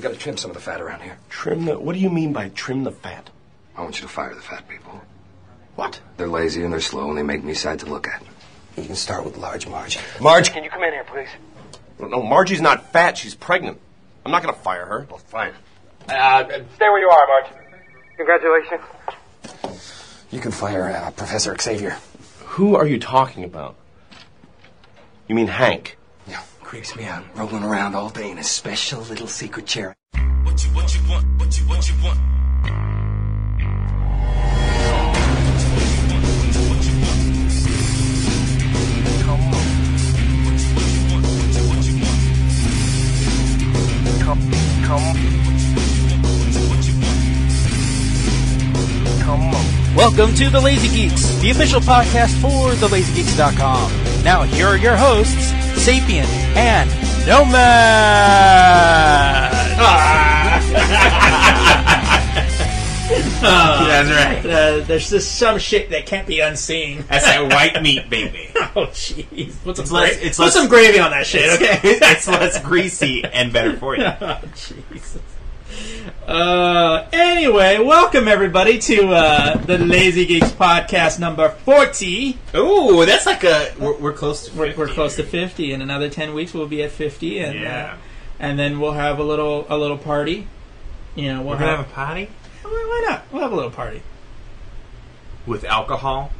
We gotta trim some of the fat around here. Trim the. What do you mean by trim the fat? I want you to fire the fat people. What? They're lazy and they're slow and they make me sad to look at. You can start with large Marge. Marge, can you come in here, please? No, Margie's not fat. She's pregnant. I'm not gonna fire her. Well, fine. Uh, stay where you are, Marge. Congratulations. You can fire uh, Professor Xavier. Who are you talking about? You mean Hank? Creeps me out. Rolling around all day in a special little secret chair. What you what you want? What you what you want? Welcome to The Lazy Geeks, the official podcast for TheLazyGeeks.com. Now, here are your hosts, Sapien and Nomad. That's right. Uh, there's just some shit that can't be unseen. That's that white meat, baby. Oh, jeez. Put some, It's less- it's put less- some gravy on that shit, okay? it's less greasy and better for you. Oh, Jesus. Uh, anyway, welcome everybody to uh, the Lazy Geeks podcast number 40. Ooh, that's like a. We're, we're close to. We're, we're close to 50. In another 10 weeks, we'll be at 50. And, Yeah. uh, and then we'll have a little a little party. You know, we'll We're gonna have, have a party why not? We'll have a little party. with alcohol.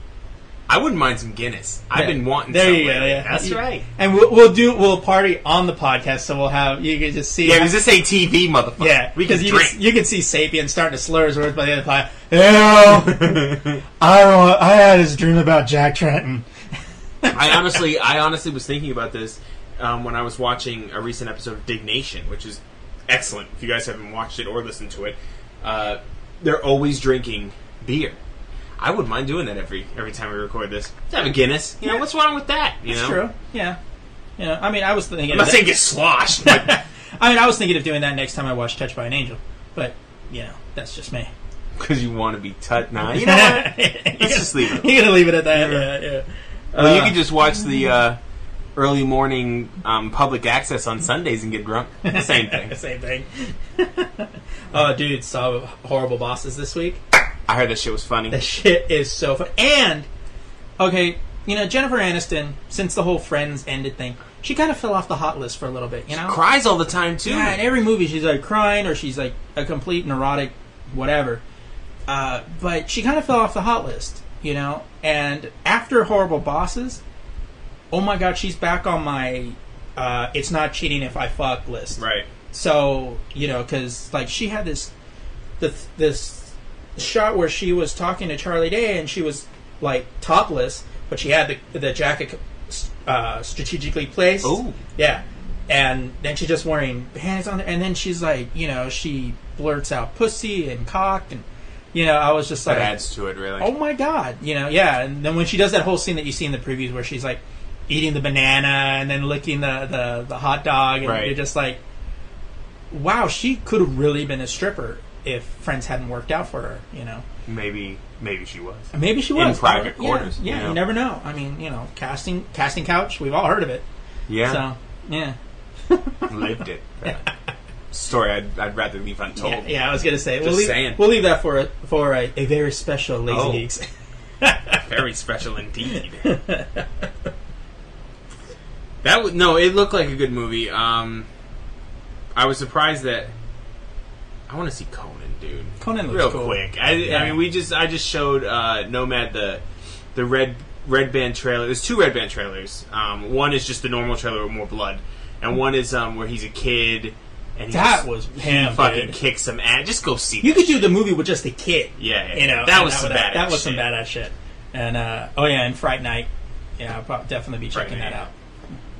I wouldn't mind some Guinness. I've been wanting. There some you go. lately. Yeah, That's You- right. And we'll, we'll do we'll party on the podcast, so we'll have you can just see. Yeah, because this ain't TV, motherfucker. yeah, we can because you drink. can, you can see Sapien starting to slur his words by the end of the. Yeah, I don't, I had this dream about Jack Trenton. I honestly, I honestly was thinking about this um, when I was watching a recent episode of Diggnation, which is excellent. If you guys haven't watched it or listened to it, uh, they're always drinking beer. I wouldn't mind doing that every every time we record this. Just have a Guinness. You know what's wrong with that? You It's know, true. Yeah. Yeah. I mean, I was thinking. I'm not saying get sloshed, but I mean, I was thinking of doing that next time I watch Touched by an Angel, but you know, that's just me. because you want to be tut. Nah, you know what? Let's just leave it. You're gonna leave it at that. Yeah. Yeah. Well, you Uh, could just watch the uh, early morning um, public access on Sundays and get drunk. Same thing. Same thing. oh, dude, saw horrible bosses this week. I heard that shit was funny. That shit is so fun. And okay, you know Jennifer Aniston, since the whole Friends ended thing, she kind of fell off the hot list for a little bit. You know, Cries all the time too. yeah. In every movie, she's like crying or she's like a complete neurotic, whatever. Uh, but she kind of fell off the hot list. You know, and after Horrible Bosses, oh my god, she's back on my. Uh, it's not cheating if I fuck list. Right. So you know, because like she had this, this this shot where she was talking to Charlie Day and she was like topless, but she had the the jacket uh, strategically placed. Oh, yeah. And then she's just wearing pants on there, and then she's like, you know, she blurts out pussy and cock, and you know, I was just That like, adds to it, really. oh my god, you know, yeah. And then when she does that whole scene that you see in the previews where she's like eating the banana and then licking the the, the hot dog, and Right. you're just like, wow, she could have really been a stripper if Friends hadn't worked out for her, you know. Maybe, maybe she was. Maybe she was In private Yeah, quarters, Yeah, you you, know. never know. I mean, you know, casting casting couch. We've all heard of it. Yeah, So yeah, lived it. Story I'd, I'd rather leave untold. yeah, yeah. I was gonna say we'll leave, saying. we'll leave that for a, for a, a very special lazy Oh. geeks. Very special indeed. That was no, it looked like a good movie. Um, I was surprised that I want to see Conan, dude. Conan looks real cool. quick. I, Yeah. I mean, we just I just showed uh, Nomad the the red red band trailer. There's two red band trailers. Um, one is just the normal trailer with more blood, and one is um, where he's a kid and That just- was him, fucking dude. kicks some ass. Just go see. You that could do the movie with just a kid. Yeah, yeah, you know that was some would- badass. That was some badass shit. And uh, oh yeah, and Fright Night. Yeah, I'll probably definitely be checking Night, that yeah. out.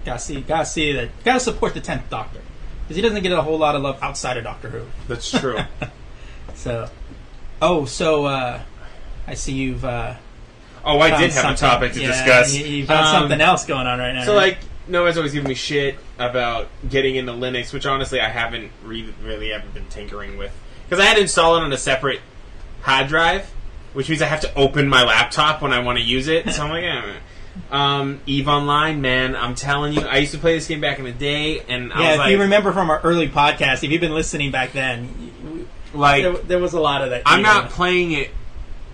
Gotta see, gotta see that. Gotta support the tenth Doctor because he doesn't get a whole lot of love outside of Doctor Who. That's true. So, oh, so uh, I see you've. Uh, oh, I did have a something- topic to yeah, discuss. You, you've got Um, something else going on right now. So right? like Noah's always giving me shit about getting into Linux, which honestly I haven't re- really ever been tinkering with because I had to install it on a separate hard drive, which means I have to open my laptop when I want to use it. So I'm like, eh. Um, Eve Online, man, I'm telling you, I used to play this game back in the day, and I yeah, was if like, you remember from our early podcast, if you've been listening back then, like there, there was a lot of that. I'm not know. playing it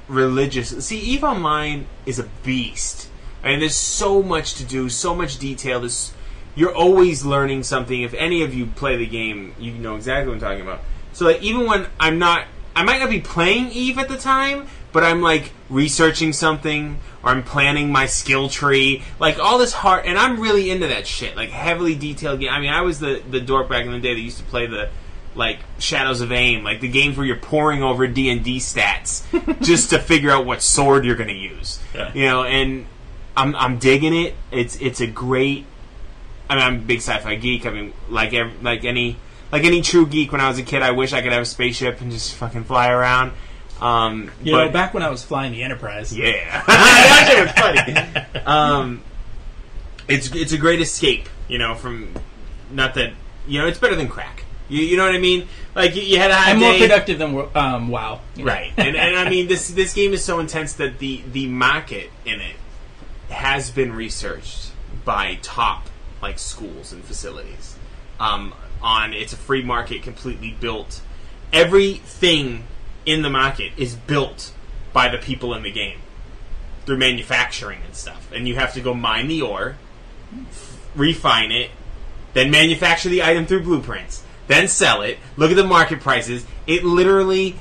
religious. See, Eve Online is a beast. I mean, there's so much to do, so much detail. This you're always learning something. If any of you play the game, you know exactly what I'm talking about. So, like, even when I'm not, I might not be playing Eve at the time, but I'm like researching something or I'm planning my skill tree, like all this hard, and I'm really into that shit, like heavily detailed game. I mean, I was the the dork back in the day that used to play the like Shadows of Amn, like the games where you're poring over D and D stats just to figure out what sword you're going to use. Yeah. You know, and I'm I'm digging it. It's it's a great. I mean, I'm a big sci-fi geek. I mean, like ev- like any like any true geek. When I was a kid, I wish I could have a spaceship and just fucking fly around. Um, You but know, back when I was flying the Enterprise. yeah, that shit was funny. Um, it's it's a great escape, you know. From not that you know, it's better than crack. You, you know what I mean? Like you, you had a And more day, productive than um, WoW. right? And, and I mean, this this game is so intense that the the market in it has been researched by top like schools and facilities. Um, on it's a free market, completely built. Everything in the market is built by the people in the game through manufacturing and stuff, and you have to go mine the ore, f- refine it, then manufacture the item through blueprints, then sell it. Look at the market prices. It literally,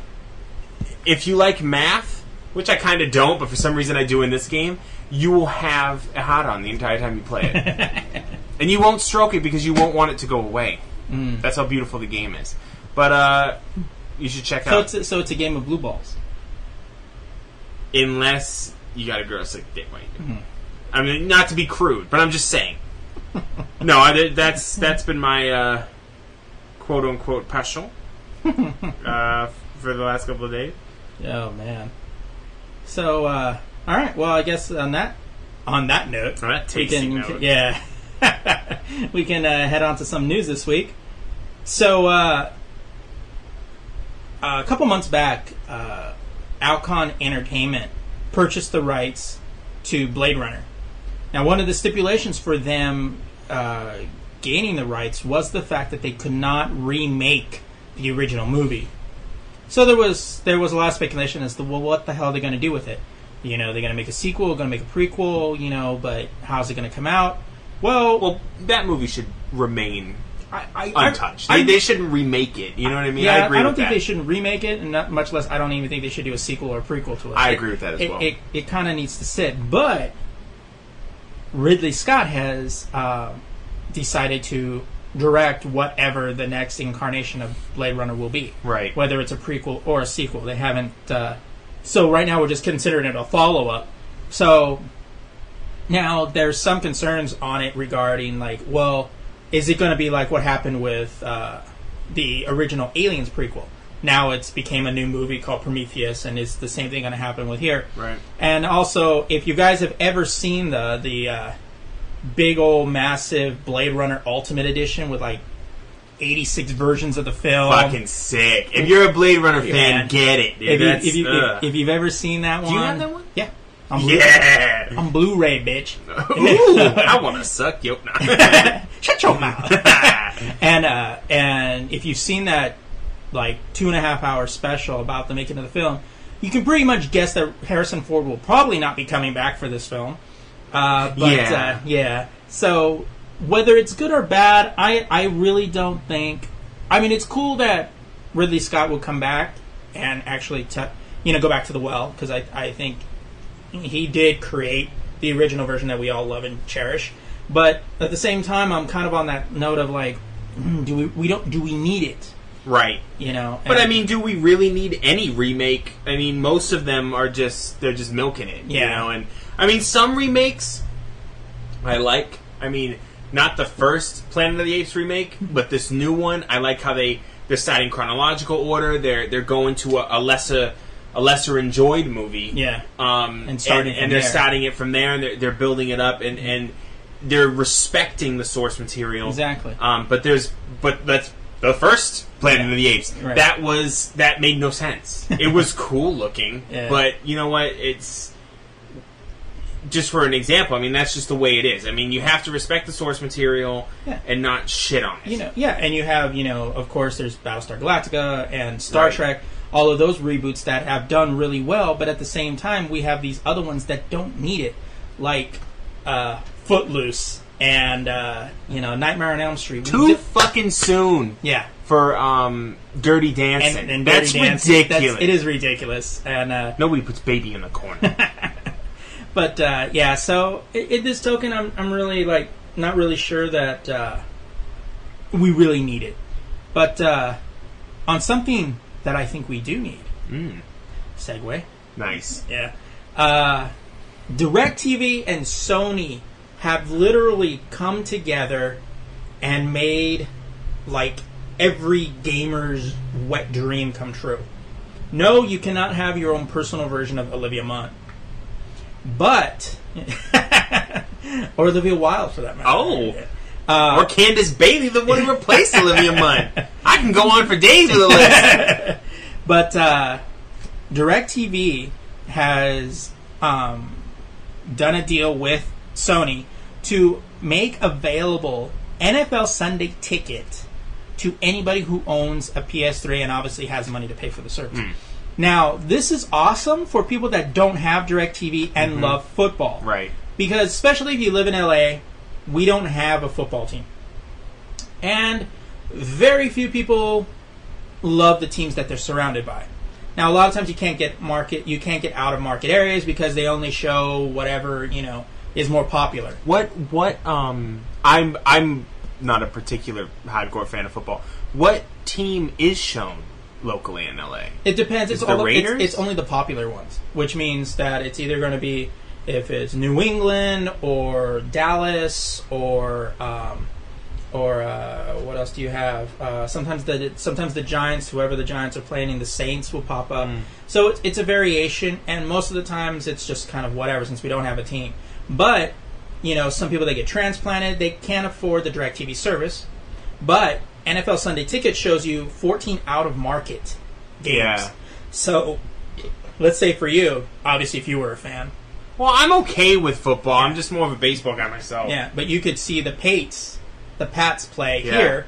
if you like math, which I kind of don't, but for some reason I do in this game, you will have a hot on the entire time you play it, and you won't stroke it because you won't want it to go away. Mm. That's how beautiful the game is. But uh, you should check So out it's a, so it's a game of blue balls. unless you got a girl sick dick when you do. Mm-hmm. I mean, not to be crude, but I'm just saying. no, I, that's that's been my uh, quote unquote passion uh, for the last couple of days. Oh man. So uh, all right. Well, I guess on that on that note, On that we can note. yeah we can uh, head on to some news this week. So uh, a couple months back, uh, Alcon Entertainment purchased the rights to Blade Runner. Now, one of the stipulations for them uh, gaining the rights was the fact that they could not remake the original movie. So there was there was a lot of speculation as to well, what the hell are they going to do with it? You know, they're going to make a sequel, going to make a prequel, you know, but how's it going to come out? Well, Well, that movie should remain I, I, I- untouched. I, they, they shouldn't remake it. You know what I mean? yeah, I agree don't think that. they shouldn't remake it, and not much less. I don't even think they should do a sequel or a prequel to it. I agree with that as it, well. It, it kind of needs to sit, but Ridley Scott has uh, decided to direct whatever the next incarnation of Blade Runner will be, Right. whether it's a prequel or a sequel. They haven't. Uh, so right now we're just considering it a follow up. So now there's some concerns on it regarding like, well, is it going to be like what happened with uh, the original Aliens prequel? Now it's became a new movie called Prometheus, and is the same thing going to happen with here? Right. And also, if you guys have ever seen the the uh, big old massive Blade Runner Ultimate Edition with like 86 versions of the film, Fucking sick. If you're a Blade Runner fan, man. get it. Dude. if, you, if, you, if, if you've ever seen that one, you have that one? Yeah, on Blu- yeah. on Blu-ray, bitch. Ooh, I want to suck you. No. Shut your mouth. and uh, and if you've seen that like two and a half hour special about the making of the film, you can pretty much guess that Harrison Ford will probably not be coming back for this film. Uh, but Yeah. uh, yeah. So whether it's good or bad, I I really don't think. I mean, it's cool that Ridley Scott will come back and actually, te- you know, go back to the well because I I think he did create the original version that we all love and cherish. But at the same time, I'm kind of on that note of like, mm, do we we don't do we need it? Right. You know, But I mean, do we really need any remake? I mean, most of them are just they're just milking it, you know. And I mean, some remakes I like. I mean, not the first Planet of the Apes remake, but this new one. I like how they they're starting chronological order. They're they're going to a, a lesser a lesser enjoyed movie. yeah, um, And and, starting and, from they're there. starting it from there, and they're, they're building it up, and, and they're respecting the source material. Exactly. Um, but there's but that's the first Planet of the Apes. Right. That was that made no sense. it was cool looking, Yeah. but you know what? It's just for an example. I mean, that's just the way it is. I mean, you have to respect the source material Yeah. and not shit on it. you know, yeah, and you have, you know, of course, there's Battlestar Galactica and Star Right. Trek, all of those reboots that have done really well, but at the same time, we have these other ones that don't need it, like uh, Footloose and uh, you know Nightmare on Elm Street. Too fucking soon yeah, for um, Dirty Dancing. and, and that's Dancing, ridiculous. That's, it is ridiculous, and uh, Nobody puts baby in the corner. But uh, yeah, so in, in this token, I'm I'm really like not really sure that uh, we really need it. But uh, on something that I think we do need, mm, segue. nice. Yeah, uh, DirecTV and Sony have literally come together and made like every gamer's wet dream come true. No, you cannot have your own personal version of Olivia Munn. But or Olivia Wilde for that matter. Oh. Uh, or Candace Bailey, the one who replaced Olivia Munn. I can go on for days with a list. But uh, DirecTV has um, done a deal with Sony to make available NFL Sunday Ticket to anybody who owns a PS3 and obviously has money to pay for the service. Now, this is awesome for people that don't have DirecTV and love football. Right. Because especially if you live in LA, we don't have a football team. And very few people love the teams that they're surrounded by. Now a lot of times you can't get market you can't get out of market areas because they only show whatever, you know, is more popular. What what um I'm I'm not a particular hardcore fan of football. What team is shown locally in LA? It depends. It's Is it the all it's, Raiders? it's only the popular ones, which means that it's either going to be if it's New England or Dallas or um, or uh, what else do you have? Uh, sometimes the sometimes the Giants, whoever the Giants are playing, in the Saints will pop up. So it's, it's a variation, and most of the times it's just kind of whatever since we don't have a team. But you know, some people that get transplanted, they can't afford the DirecTV service. But NFL Sunday Ticket shows you 14 out of market games. Yeah. So let's say for you, obviously, if you were a fan, Well, I'm okay with football. I'm just more of a baseball guy myself. yeah, but you could see the Pates, the Pats play Yeah. here,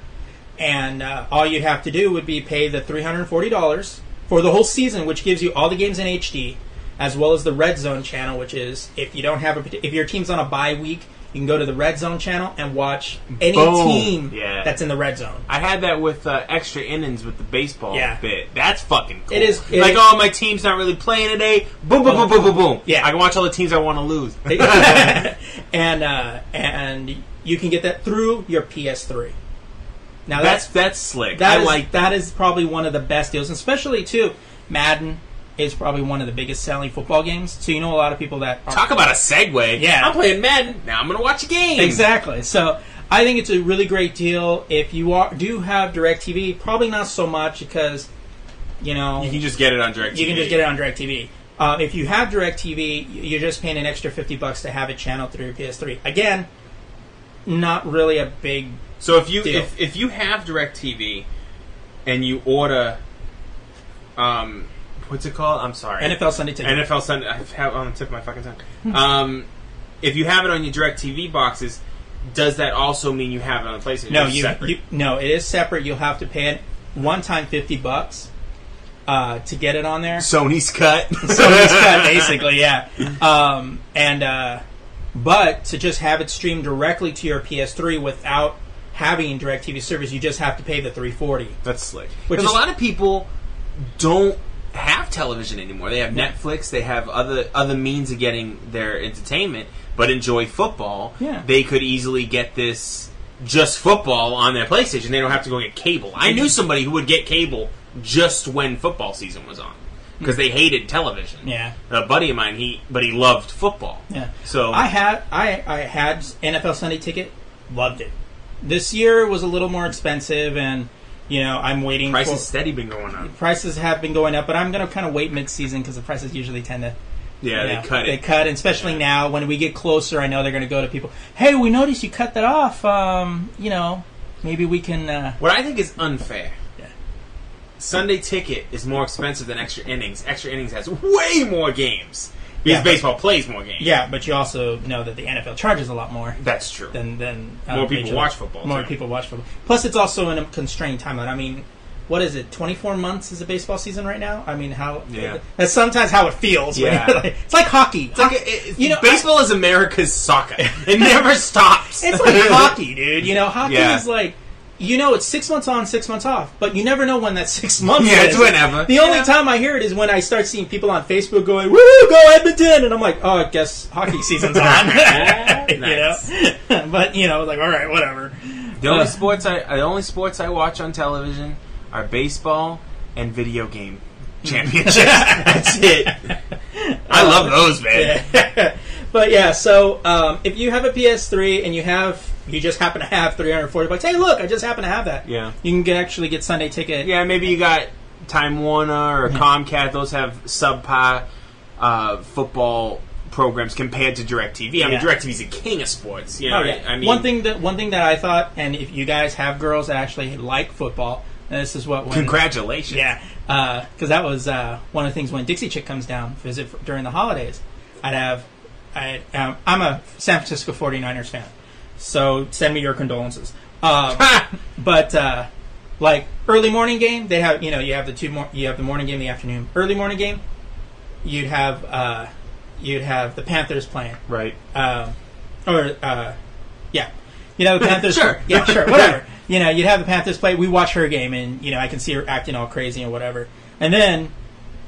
and uh, all you'd have to do would be pay the three hundred forty dollars for the whole season, which gives you all the games in HD, as well as the Red Zone channel, which is if you don't have a if your team's on a bye week, you can go to the Red Zone channel and watch any Boom. team Yeah. that's in the Red Zone. I had that with uh, extra innings with the baseball Yeah. bit. That's fucking cool. It is- it like, is- oh, my team's not really playing today. Boom, boom, boom, boom, boom, boom. Yeah. I can watch all the teams I want to lose. and uh, and you can get that through your PS3. Now that's that's that's slick. that I is- like that is probably one of the best deals, especially too. Madden is probably one of the biggest selling football games. So you know a lot of people that are, Talk about a segue. Yeah. I'm playing Madden. Now I'm going to watch a game. exactly. So I think it's a really great deal. If you are do have Directv, probably not so much because you know You can just get it on DirecTV. you can just get it on DirecTV. Uh, if you have DirecTV, you're just paying an extra fifty bucks to have it channeled through your PS3. Again, not really a big So if you Deal. if, if you have DirecTV and you order, um, what's it called? I'm sorry. NFL Sunday Ticket. NFL Sunday. I have it on the tip of my fucking tongue. um, if you have it on your DirecTV boxes, does that also mean you have it on PlayStation? No, you, you no, it is separate. You'll have to pay it one time fifty bucks uh, to get it on there. Sony's cut. Sony's cut, basically, yeah. Um, and uh, But to just have it streamed directly to your PS3 without having DirecTV service, you just have to pay the 340. That's slick. Which Because is- a lot of people don't have television anymore. They have Netflix. They have other other means of getting their entertainment, but enjoy football. Yeah. They could easily get this just football on their PlayStation. They don't have to go get cable. I knew somebody who would get cable just when football season was on because they hated television. Yeah. A buddy of mine, he but he loved football. Yeah. So I had I I had NFL Sunday ticket, loved it. This year was a little more expensive, and you know I'm waiting. price for, steady been going up. prices have been going up, but I'm going to kind of wait mid-season because the prices usually tend to. Yeah, you know, they cut They it. cut, and especially now when we get closer. I know they're going to go to people. Hey, we noticed you cut that off. Um, you know, maybe we can. Uh, What I think is unfair. Yeah. Sunday ticket is more expensive than extra innings. Extra innings has way more games because Yeah, but- baseball plays more games. yeah, but you also know that the NFL charges a lot more. that's true. than than uh, More people watch football, More too. people watch football. Plus, it's also in a constrained timeline. I mean, what is it? Twenty four months is a baseball season right now. I mean, how? Yeah. That's sometimes how it feels. Yeah. like- it's like hockey. It's like it, You know, baseball is America's soccer. It never stops. It's like hockey, dude. You know, hockey Yeah. is like. You know, it's six months on, six months off, but you never know when that six months Yeah, is. it's whenever. The only Yeah. time I hear it is when I start seeing people on Facebook going, "Woo, go Edmonton!" and I'm like, "Oh, I guess hockey season's on." you Nice. know, but you know, like, all right, whatever. The only Uh, sports I the only sports I watch on television are baseball and video game championships. That's it. I love those, man. But yeah, so um, if you have a PS3 and you have, you just happen to have 340 bucks. Hey, look, I just happen to have that. Yeah. you can get, actually get Sunday ticket. Yeah, maybe you got Time Warner or Comcast. Those have subpar uh, football programs compared to DirecTV. I mean, Yeah. DirecTV's a king of sports. You know, Oh, yeah. I mean, one thing that one thing that I thought, and if you guys have girls that actually like football, and this is what when, Congratulations. Yeah, because that was uh, one of the things when Dixie Chick comes down visit for, during the holidays. I'd have, I um, I'm a San Francisco 49ers fan, so send me your condolences. Um, but uh, like early morning game, they have you know you have the two more you have the morning game, the afternoon. Early morning game, you'd have uh, you'd have the Panthers playing, Right. um, or uh, yeah, you know the Panthers. Sure. Yeah, sure, whatever. You know, you'd have the Panthers play. We watch her game, and you know I can see her acting all crazy and whatever. And then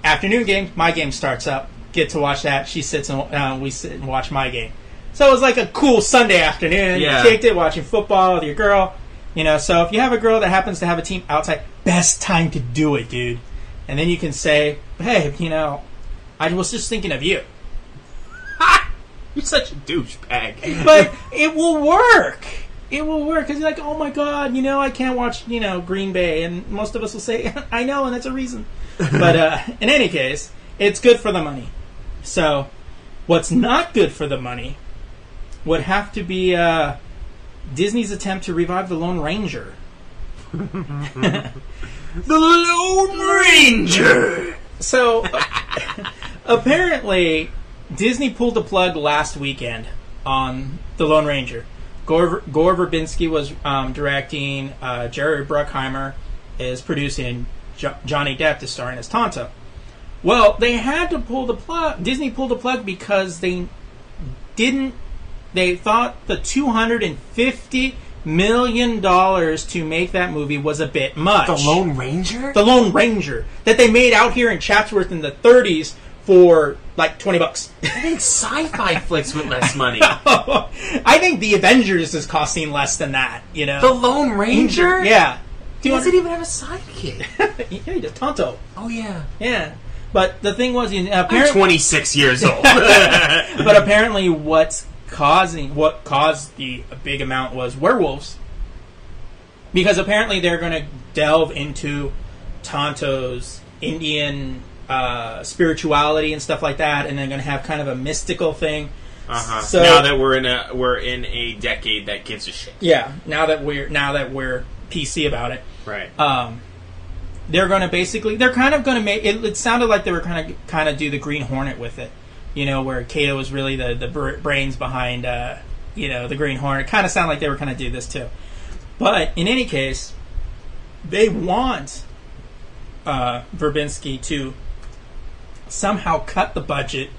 afternoon game, my game starts up. Get to watch that. She sits and uh, we sit and watch my game. So it was like a cool Sunday afternoon. Yeah. You kicked it watching football with your girl. You know, so if you have a girl that happens to have a team outside, best time to do it, dude. And then you can say, "Hey, you know, I was just thinking of you." You're such a douchebag. but it will work. It will work because you're like, oh my god, you know, I can't watch, you know, Green Bay, and most of us will say, I know, and that's a reason. but uh, in any case, it's good for the money. So, what's not good for the money would have to be uh, Disney's attempt to revive the Lone Ranger. the Lone Ranger. So, apparently, Disney pulled the plug last weekend on The Lone Ranger. Gore, Gore Verbinski was um, directing, uh, Jerry Bruckheimer is producing, jo- Johnny Depp is starring as Tonto. Well, they had to pull the plug. Disney pulled the plug because they didn't. They thought the two hundred and fifty million dollars to make that movie was a bit much. The Lone Ranger. The Lone Ranger that they made out here in Chatsworth in the 30s for like 20 bucks. I think sci-fi flicks with less money. I think the Avengers is costing less than that, you know. The Lone Ranger. Yeah. He doesn't even have a sidekick. yeah, he does. Tonto. Oh yeah. Yeah. But the thing was, you- I'm 26 years old. but apparently, what's causing what caused the big amount was werewolves, because apparently they're going to delve into Tonto's Indian uh, spirituality and stuff like that, and they're going to have kind of a mystical thing. uh-huh. So- now that we're in a we're in a decade that gives a shit. Yeah. Now that we're now that we're PC about it, Right. um, they're going to basically they're kind of going to make it, it sounded like they were kind of kind of do the green hornet with it. You know where kato was really the the brains behind uh, you know the green hornet. Kind of sounded like they were going to do this too. But in any case they want uh, Verbinski to somehow cut the budget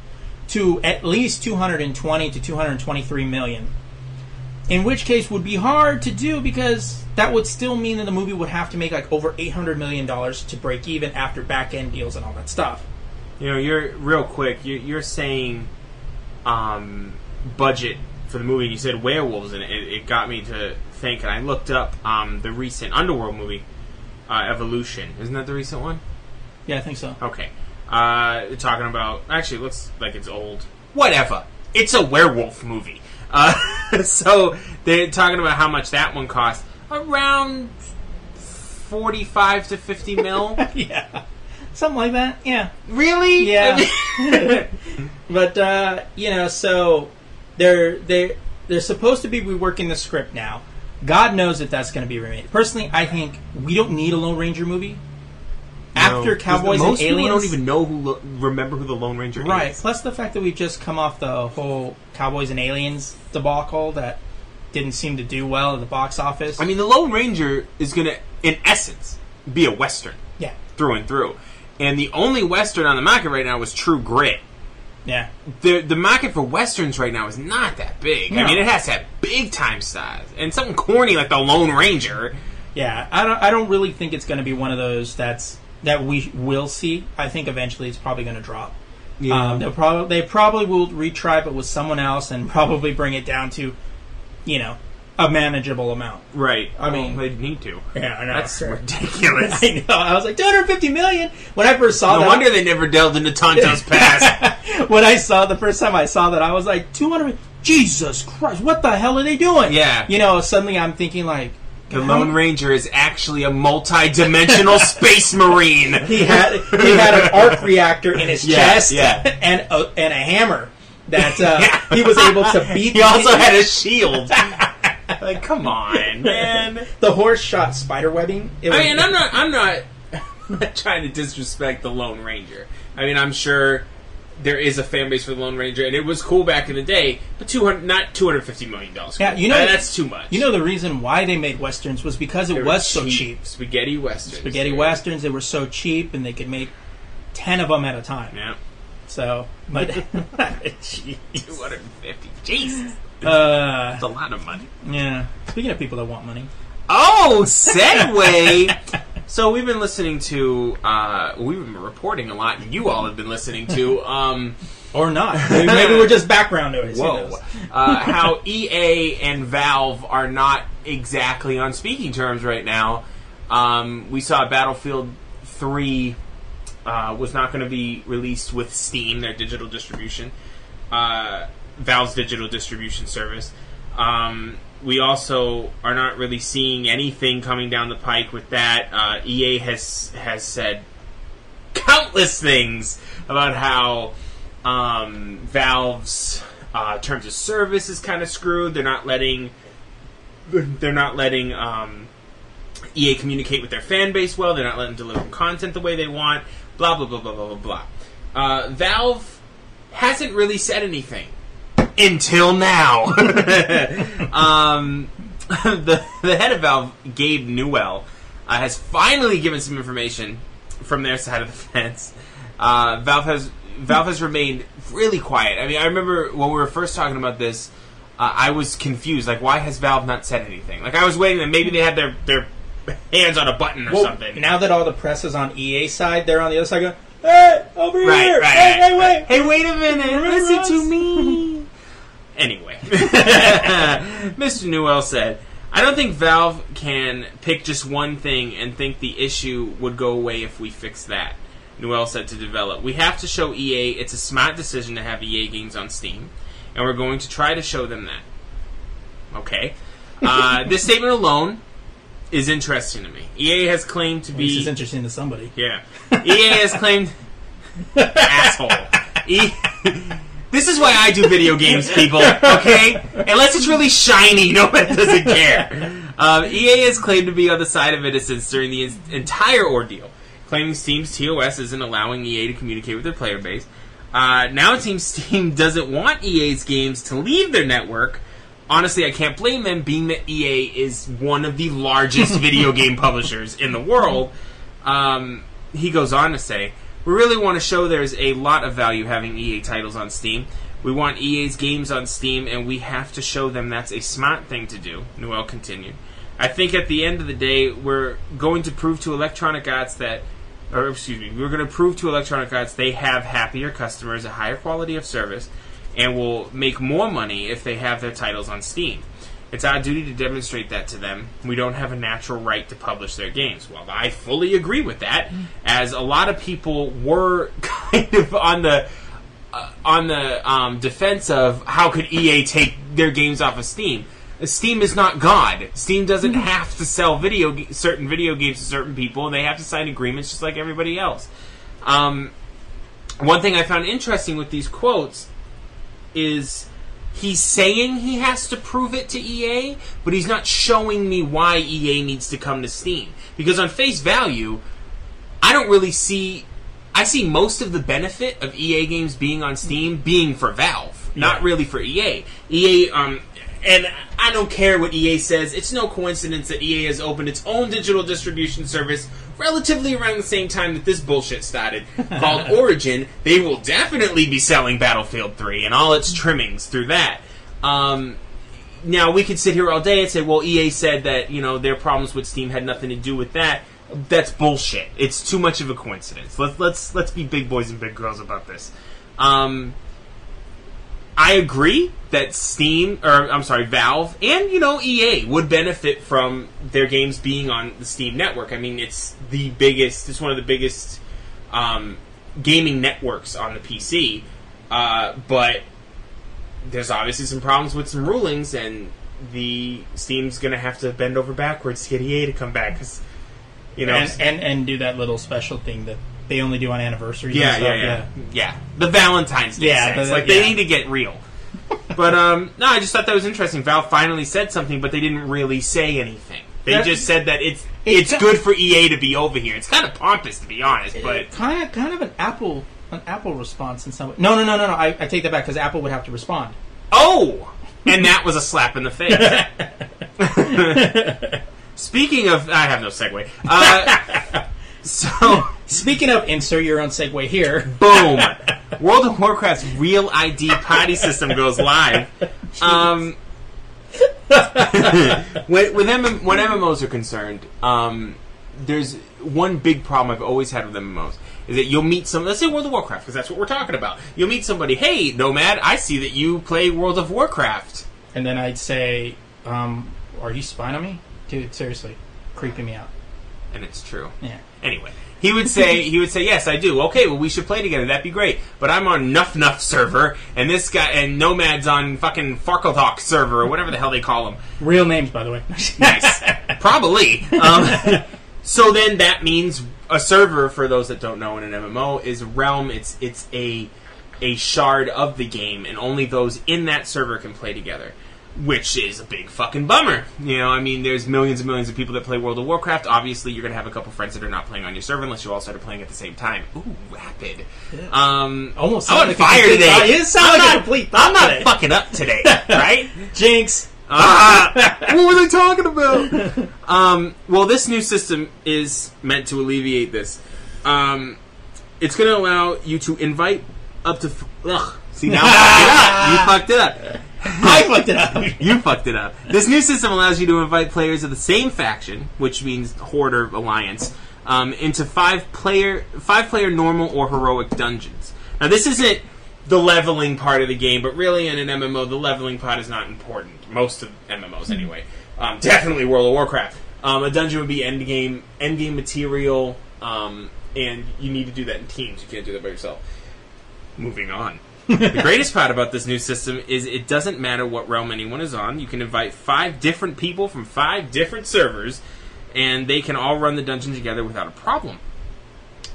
to at least 220 to 223 million. In which case would be hard to do because that would still mean that the movie would have to make like over 800 million dollars to break even after back end deals and all that stuff. You know, you're real quick. You're, you're saying um, budget for the movie. You said werewolves, and it, it got me to think. And I looked up um, the recent Underworld movie, uh, Evolution. Isn't that the recent one? Yeah, I think so. Okay. Uh, talking about actually, it looks like it's old. Whatever. It's a werewolf movie. Uh, so they're talking about how much that one cost. Around forty-five to fifty mil. yeah. Something like that. Yeah. really? Yeah. but uh, you know, so they're they they're supposed to be reworking the script now. God knows if that's going to be remade. Personally, I think we don't need a Lone Ranger movie. After Cowboys most and people Aliens, don't even know who lo- remember who the Lone Ranger right? is. Plus the fact that we've just come off the whole Cowboys and Aliens debacle that didn't seem to do well at the box office. I mean, the Lone Ranger is going to, in essence, be a western yeah, through and through. And the only western on the market right now is True Grit. yeah. The the market for westerns right now is not that big. I No. mean, it has to have big time stars and something corny like the Lone Ranger. Yeah, I don't. I don't really think it's going to be one of those that's that we will see. I think eventually it's probably going to drop. Um, they'll probably they probably will retry it with someone else and probably bring it down to, you know, a manageable amount. right. I mean- they need to. Yeah, I know. That's ridiculous. I know. I was like 250 million when I first saw No that. wonder they never delved into Tonto's past. when I saw the first time I saw that, I was like 200. Jesus Christ! What the hell are they doing? Yeah. You know, suddenly I'm thinking like. The Lone Ranger is actually a multi-dimensional space marine. he had he had an arc reactor in his Yeah, chest yeah. and a, and a hammer that uh, he was able to beat. He also had a shield. like, come on, man. the horse shot spider webbing. It I was- mean, I'm not, I'm not, I'm not trying to disrespect the Lone Ranger. I mean, I'm sure there is a fan base for the Lone Ranger, and it was cool back in the day. But 200, not 250 million dollars. Yeah, you know- that's too much. You know the reason why they made westerns was because it They were was so cheap. Spaghetti westerns. Spaghetti westerns they were so cheap and they could make ten of them at a time. Yeah, So, but Jeez. 250. Jesus, uh, that's a lot of money. yeah. Speaking of people that want money, Oh, segue. so we've been listening to, uh, we've been reporting a lot, and you all have been listening to. Um, or not? Maybe, maybe we're just background noise. Whoa. uh, how EA and Valve are not exactly on speaking terms right now. Um, we saw Battlefield 3 uh, was not going to be released with Steam, their digital distribution, uh, Valve's digital distribution service. Um, we also are not really seeing anything coming down the pike with that. Uh, EA has has said countless things about how um, Valve's uh, terms of service is kind of screwed. They're not letting they're not letting um, EA communicate with their fan base well. They're not letting deliver content the way they want. Blah blah blah blah blah blah blah. Uh, Valve hasn't really said anything until now. um, the the head of Valve, Gabe Newell, uh, has finally given some information from their side of the fence. Uh, Valve has Valve has remained really quiet. I mean, I remember when we were first talking about this, uh, I was confused. Like, why has Valve not said anything? Like, I was waiting that maybe they had their their hands on a button or Well, something. now that all the press is on EA side, they're on the other side going, hey, over Right, here. right, hey, right, hey, wait. Hey, wait a minute. Listen to me. Anyway, Mr. Newell said, I don't think Valve can pick just one thing and think the issue would go away if we fix that. Newell said to develop. We have to show EA it's a smart decision to have EA games on Steam, and we're going to try to show them that. Okay. Uh, this statement alone is interesting to me. EA has claimed to This be is interesting to somebody. yeah. EA has claimed. asshole. E- this is why I do video games, people. Okay, unless it's really shiny, no one doesn't care. Um, EA has claimed to be on the side of innocence during the en- entire ordeal, claiming Steam's TOS isn't allowing EA to communicate with their player base. Uh, now it seems Steam doesn't want EA's games to leave their network. Honestly, I can't blame them, being that EA is one of the largest video game publishers in the world. Um, he goes on to say, we really want to show there's a lot of value having EA titles on Steam. We want EA's games on Steam, and we have to show them that's a smart thing to do. Newell continued. I think at the end of the day, we're going to prove to Electronic Arts that, or excuse me, we're going to prove to Electronic Arts they have happier customers, a higher quality of service, and will make more money if they have their titles on Steam. It's our duty to demonstrate that to them. We don't have a natural right to publish their games. Well, I fully agree with that, as a lot of people were kind of on the uh, on the um, defense of how could EA take their games off of Steam. Steam is not God. Steam doesn't have to sell video certain video games to certain people, and they have to sign agreements just like everybody else. Um, one thing I found interesting with these quotes is he's saying he has to prove it to EA, but he's not showing me why EA needs to come to Steam. Because on face value, I don't really see. I see most of the benefit of EA games being on Steam being for Valve, not Yeah. really for EA. EA, um, and I don't care what EA says. It's no coincidence that EA has opened its own digital distribution service relatively around the same time that this bullshit started, called Origin. They will definitely be selling Battlefield 3 and all its trimmings through that. Um, now we could sit here all day and say, well, EA said that you know their problems with Steam had nothing to do with that. That's bullshit. It's too much of a coincidence. Let's let's let's be big boys and big girls about this. Um, I agree that Steam, or I'm sorry, Valve, and you know EA would benefit from their games being on the Steam network. I mean, it's the biggest. It's one of the biggest um, gaming networks on the PC. Uh, but there's obviously some problems with some rulings, and the Steam's going to have to bend over backwards to get EA to come back because you know. and, and and do that little special thing that they only do on anniversaries. yeah, yeah, stuff. yeah, yeah, The Valentine's Day Yeah, the- like they yeah. need to get real. but um, no, I just thought that was interesting. Valve finally said something, but they didn't really say anything. They just said that it's It's it's good for EA to be over here. It's kind of pompous, to be honest, but kind of kind of an Apple an Apple response in some way. No, no, no, no, no. I, I take that back because Apple would have to respond. oh, and that was a slap in the face. Speaking of, I have no segue. Uh, so. Speaking of, insert your own segue here. Boom! World of Warcraft's Real ID potty system goes live. Um, when, with MM, when MMOs are concerned, um, there's one big problem I've always had with MMOs is that you'll meet some. Let's say World of Warcraft because that's what we're talking about. You'll meet somebody. Hey, Nomad, I see that you play World of Warcraft. And then I'd say, um, "Are you spying on me, dude? Seriously, creeping me out." and it's true. Yeah. Anyway, he would say he would say yes, I do. Okay, well we should play together. That'd be great. But I'm on Nuff Nuff server, and this guy and Nomad's on fucking Farkletalk server or whatever the hell they call them. Real names, by the way. Nice, probably. Um, so then that means a server for those that don't know in an MMO is realm. It's it's a a shard of the game, and only those in that server can play together. Which is a big fucking bummer. You know, I mean, there's millions and millions of people that play World of Warcraft. Obviously, you're going to have a couple friends that are not playing on your server unless you all started playing at the same time. Ooh, rapid. Um, Almost I'm on like fire today. You I'm like a not- complete I'm not today. fucking up today, right? Jinx. Ah, what were they talking about? um, well, this new system is meant to alleviate this. Um, it's going to allow you to invite up to. F- ugh. See now, I fucked it up. You fucked it up. I fucked it up. You fucked it up. This new system allows you to invite players of the same faction, which means horde or alliance, um, into five player five player normal or heroic dungeons. Now, this isn't the leveling part of the game, but really in an MMO, the leveling part is not important. Most of MMOs, anyway. Um, definitely World of Warcraft. Um, a dungeon would be end game end game material, um, and you need to do that in teams. You can't do that by yourself. Moving on. The greatest part about this new system is it doesn't matter what realm anyone is on. You can invite five different people from five different servers, and they can all run the dungeon together without a problem.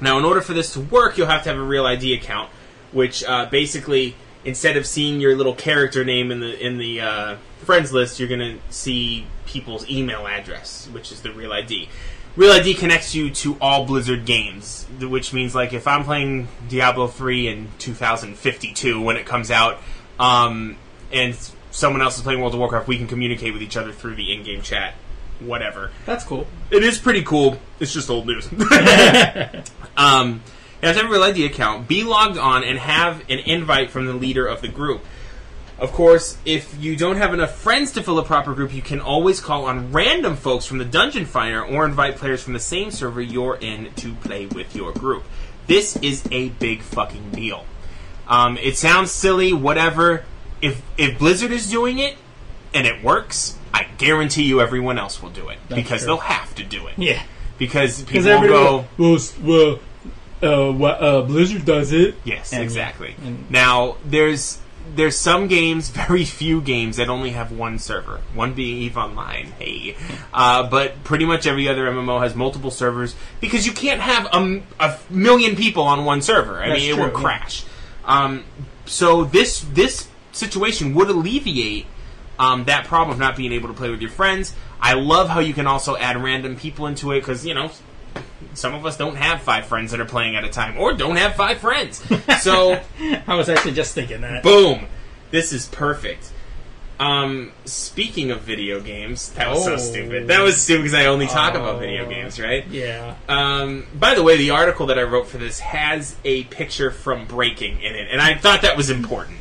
Now, in order for this to work, you'll have to have a real ID account, which uh, basically, instead of seeing your little character name in the in the uh, friends list, you're going to see people's email address, which is the real ID. Real ID connects you to all Blizzard games, which means like if I'm playing Diablo 3 in 2052 when it comes out, um, and someone else is playing World of Warcraft, we can communicate with each other through the in-game chat, whatever. That's cool. It is pretty cool. It's just old news. um, You have to have a real ID account, be logged on, and have an invite from the leader of the group. Of course, if you don't have enough friends to fill a proper group, you can always call on random folks from the Dungeon Finder or invite players from the same server you're in to play with your group. This is a big fucking deal. Um, it sounds silly, whatever. If if Blizzard is doing it and it works, I guarantee you everyone else will do it because true. they'll have to do it. Yeah. Because people will go. well, well, uh, uh, Blizzard does it. Yes, And- exactly. and- now there's there's some games, very few games that only have one server. One being Eve Online. Hey, uh, but pretty much every other MMO has multiple servers because you can't have a million people on one server. I That's mean, it true, will yeah. crash. Um, so this this situation would alleviate um, that problem of not being able to play with your friends. I love how you can also add random people into it because you know some of us don't have five friends that are playing at a time, or don't have five friends. So I was actually just thinking that. boom, this is perfect. Um, speaking of video games, that was so Oh. stupid. That was stupid because I only talk about Oh. video games, right? yeah. Um, by the way, the article that I wrote for this has a picture from Breaking in it, and I thought that was important.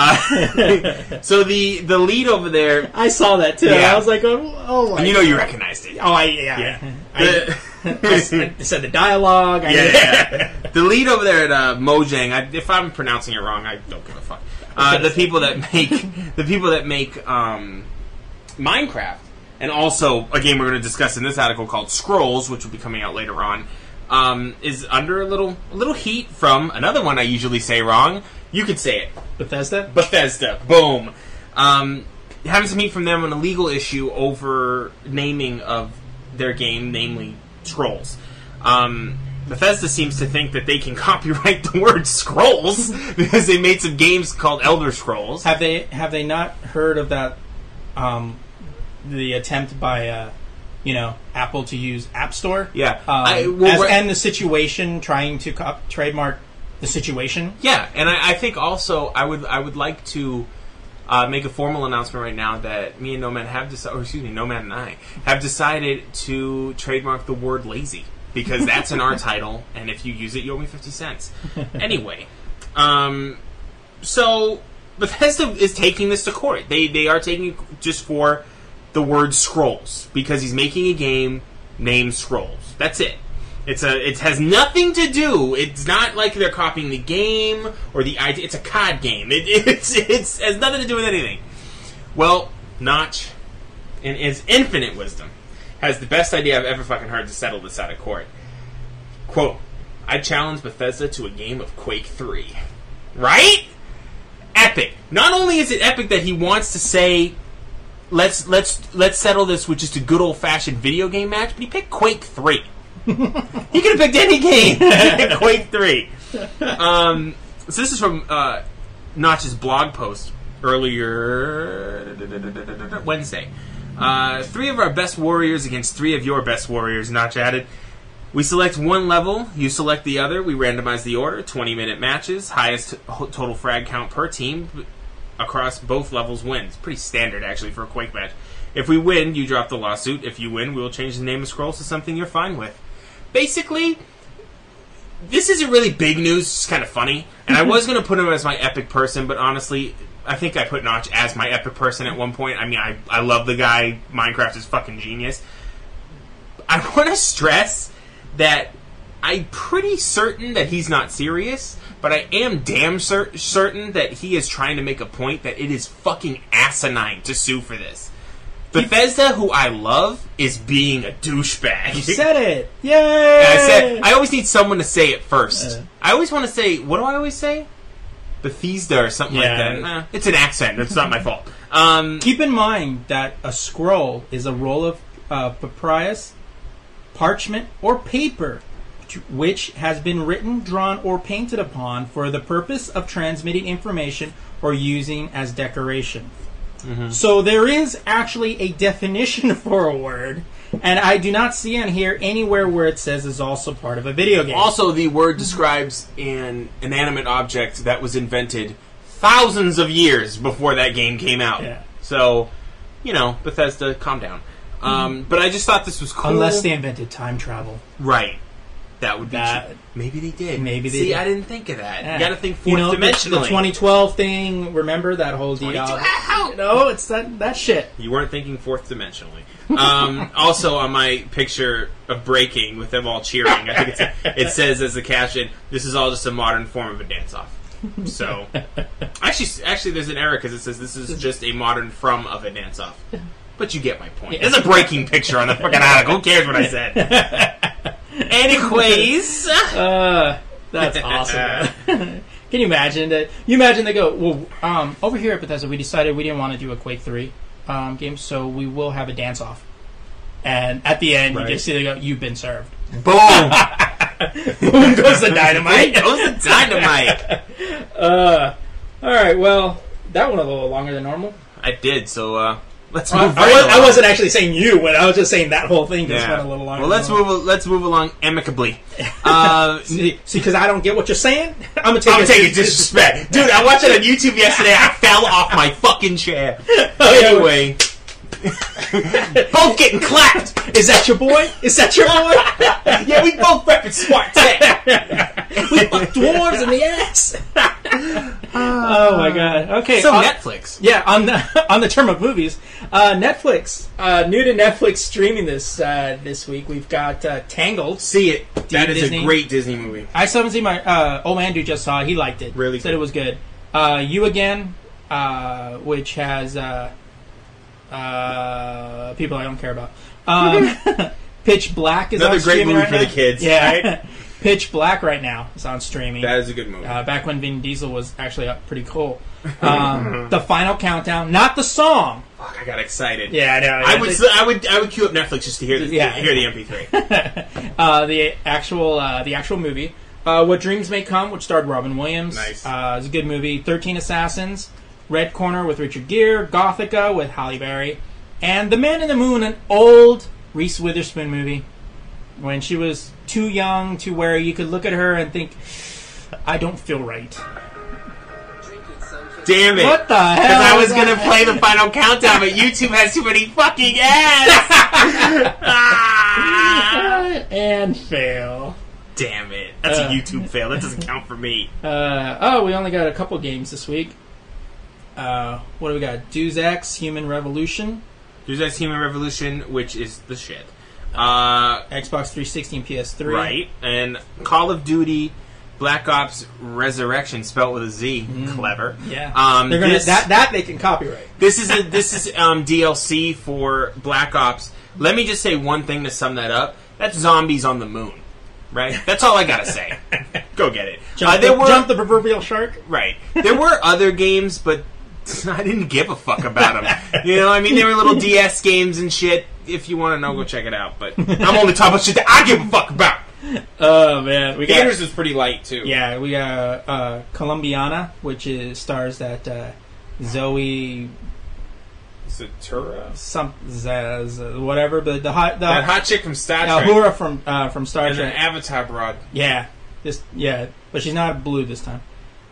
Uh, so the the lead over there, I saw that too. Yeah. I was like, oh, oh my and you know you recognized it. Oh, I, yeah. Yeah. I, I, said the dialogue. I, yeah, the lead over there at uh, Mojang. I, if I'm pronouncing it wrong, I don't give a fuck. Uh, the people that make the people that make um, Minecraft, and also a game we're going to discuss in this article called Scrolls, which will be coming out later on, um, is under a little a little heat from another one I usually say wrong. You could say it, Bethesda. Bethesda. Boom. Um, having some heat from them on a legal issue over naming of their game, namely Scrolls. Um, Bethesda seems to think that they can copyright the word Scrolls because they made some games called Elder Scrolls. Have they have they not heard of that? Um, the attempt by uh, you know Apple to use App Store. Yeah. Um, I- well, as, and the situation trying to co- trademark the situation. Yeah, and I, I think also I would I would like to uh, make a formal announcement right now that me and Nomad have decided, or excuse me, Nomad and I have decided to trademark the word lazy because that's in our title, and if you use it, you owe me fifty cents. Anyway, um, so Bethesda is taking this to court. They they are taking it just for the word scrolls because he's making a game named Scrolls. That's it. It's a. It has nothing to do. It's not like they're copying the game or the idea. It's a COD game. It, it's it's has nothing to do with anything. Well, Notch, in his infinite wisdom, has the best idea I've ever fucking heard to settle this out of court. Quote: I challenge Bethesda to a game of Quake Three. Right? Epic. Not only is it epic that he wants to say let's let's let's settle this with just a good old fashioned video game match, but he picked Quake Three. he could have picked any game. Quake Three. Um, so this is from uh, Notch's blog post earlier Wednesday. Uh, three of our best warriors against three of your best warriors. Notch added. We select one level, you select the other. We randomize the order. 20 minute matches, highest total frag count per team across both levels wins. Pretty standard, actually, for a Quake match. If we win, you drop the lawsuit. If you win, we will change the name of Scrolls to something you're fine with. Basically, this isn't really big news. It's kind of funny. And I was going to put him as my epic person, but honestly, I think I put Notch as my epic person at one point. I mean, I, I love the guy. Minecraft is fucking genius. I want to stress that I'm pretty certain that he's not serious, but I am damn cer- certain that he is trying to make a point that it is fucking asinine to sue for this. Bethesda, who I love, is being a douchebag. You said it. Yay! I said I always need someone to say it first. Uh. I always want to say what do I always say? Bethesda or something Yeah. like that. Nah, it's an accent. It's not my fault. Um, Keep in mind that a scroll is a roll of uh, papyrus, parchment, or paper which has been written, drawn, or painted upon for the purpose of transmitting information or using as decoration. So there is actually a definition for a word, and I do not see on here anywhere where it says is also part of a video game. also, the word describes an inanimate object that was invented thousands of years before that game came out. Yeah. So, you know, Bethesda, calm down. Um, but I just thought this was cool. unless they invented time travel. right. That would be That- true. Maybe they did. Maybe they See, did. I didn't think of that. Yeah. You got to think You fourth know, the- dimensionally. The, 2012 thing. Remember that whole deal? 22 You know, it's that that shit. You weren't thinking fourth dimensionally. Um, also, on my picture of breaking with them all cheering, I think it's, it says as a caption, "This is all just a modern form of a dance-off." So, actually, actually, there's an error because it says this is just a modern from of a dance-off. But you get my point. It's a breaking picture on the fucking article. Who cares what I said? Anyways, Uh, that's awesome. Can you imagine that? You imagine they go, well, um, over here at Bethesda, we decided we didn't want to do a Quake 3 um, game, so we will have a dance off. And at the end, Right. you just see they go, you've been served. boom Boom goes the dynamite. goes the dynamite. Uh, all right, well, that went a little longer than normal. I did. So uh, let's move. I right was, I along. wasn't actually saying you, but I was just saying that whole thing just went a little longer. Well, let's move. Let's move along amicably. Uh, See, because I don't get what you're saying. I'm gonna take I'm it. taking disrespect, dude. I watched it on YouTube yesterday. I fell off my fucking chair. Oh, yeah. Anyway, both getting clapped. Is that your boy? Is that your boy? Yeah, we both repping Smart Tech. we fuck dwarves in the ass. oh my god. Okay. So uh, Netflix. Yeah, on the on the term of movies, uh, Netflix, uh, new to Netflix streaming this uh, this week. We've got uh, Tangled. See it. That is Disney. a great Disney movie. I still haven't seen my uh, old man dude just saw it. He liked it. Really said good. it was good. Uh, you again, uh, which has uh, people I don't care about. Um, Pitch Black is Another on great streaming movie right for now. the kids, Yeah, Pitch Black right now is on streaming. That is a good movie. uh, back when Vin Diesel was actually up pretty cool. Um, the final countdown, not the song. Fuck, I got excited. Yeah, I know. I would. I would. I would queue up Netflix just to hear the Yeah. hear the MP3. uh, the actual uh, the actual movie. Uh, what Dreams May Come, which starred Robin Williams. Nice. Uh, it's a good movie. Thirteen Assassins, Red Corner with Richard Gere, Gothika with Halle Berry, and The Man in the Moon, an old Reese Witherspoon movie. When she was too young to where you could look at her and think, I don't feel right. Damn it! What the hell? Because I was gonna play the final countdown, but YouTube has too many fucking ads. And fail. Damn it! That's Uh. a YouTube fail. That doesn't count for me. Uh, oh, we only got a couple games this week. Uh, what do we got? Deus Ex, Human Revolution, that Human Revolution, which is the shit. Uh, Xbox 360 and PS3. right, and Call of Duty, Black Ops Rezurrection, spelled with a Z. Clever. Yeah. Um, They're gonna this- that that they can copyright. This is a, this is um, DLC for Black Ops. Let me just say one thing to sum that up. That's zombies on the moon, right? That's all I gotta say. Go get it. Jump, Uh, the, were jump the proverbial shark. right. There were other games, but I didn't give a fuck about them. You know, I mean, there were little DS games and shit. If you want to know, go check it out. But I'm only talking about shit that I give a fuck about. Oh man, we got Gators is pretty light too. yeah, we got uh, Colombiana, which is stars that uh, Zoe Satura. some Zaz, whatever, but the hot the That hot chick from Star Trek. Hura from uh, from Star and an Trek. Avatar broad. Yeah, this yeah, but she's not blue this time.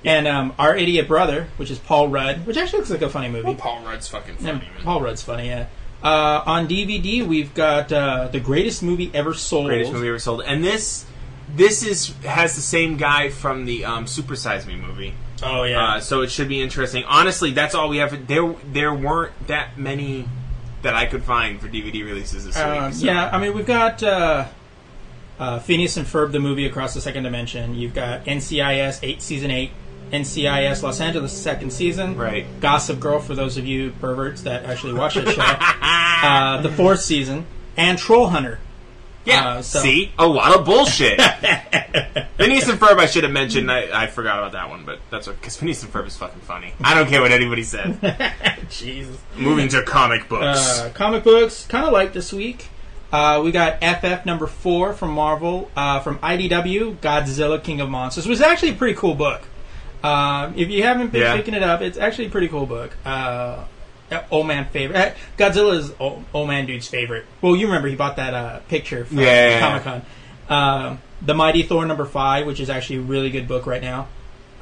And um, our idiot brother, which is Paul Rudd, which actually looks like a funny movie. Well, Paul Rudd's fucking Yeah, funny, man. Paul Rudd's funny, yeah. Uh, on DVD, we've got uh, the greatest movie ever sold. greatest movie ever sold. And this this is has the same guy from the um, Super Size Me movie. Oh yeah, Uh, so it should be interesting. Honestly, that's all we have. There there weren't that many that I could find for DVD releases this Um, week. so- yeah. I mean, we've got uh, uh, Phineas and Ferb, the movie across the second dimension. You've got NCIS eight season eight, NCIS Los Angeles second season, Right. Gossip Girl for those of you perverts that actually watch the show, uh, the fourth season, and Troll Hunter. Yeah. Uh, so- See, a lot of bullshit. Phineas and Ferb, I should have mentioned. I, I forgot about that one, but that's because Phineas and Ferb is fucking funny. I don't care what anybody says. Jesus. Moving to comic books. Uh, comic books, kind of like this week. Uh, we got FF number four from Marvel, uh, from IDW, Godzilla King of Monsters, which is actually a pretty cool book. Um, if you haven't been Yeah. picking it up, it's actually a pretty cool book. Uh, uh, old man favorite. Uh, Godzilla is old, old man dude's favorite. Well, you remember he bought that uh, picture from Yeah. Comic Con. Um, the Mighty Thor number five, which is actually a really good book right now.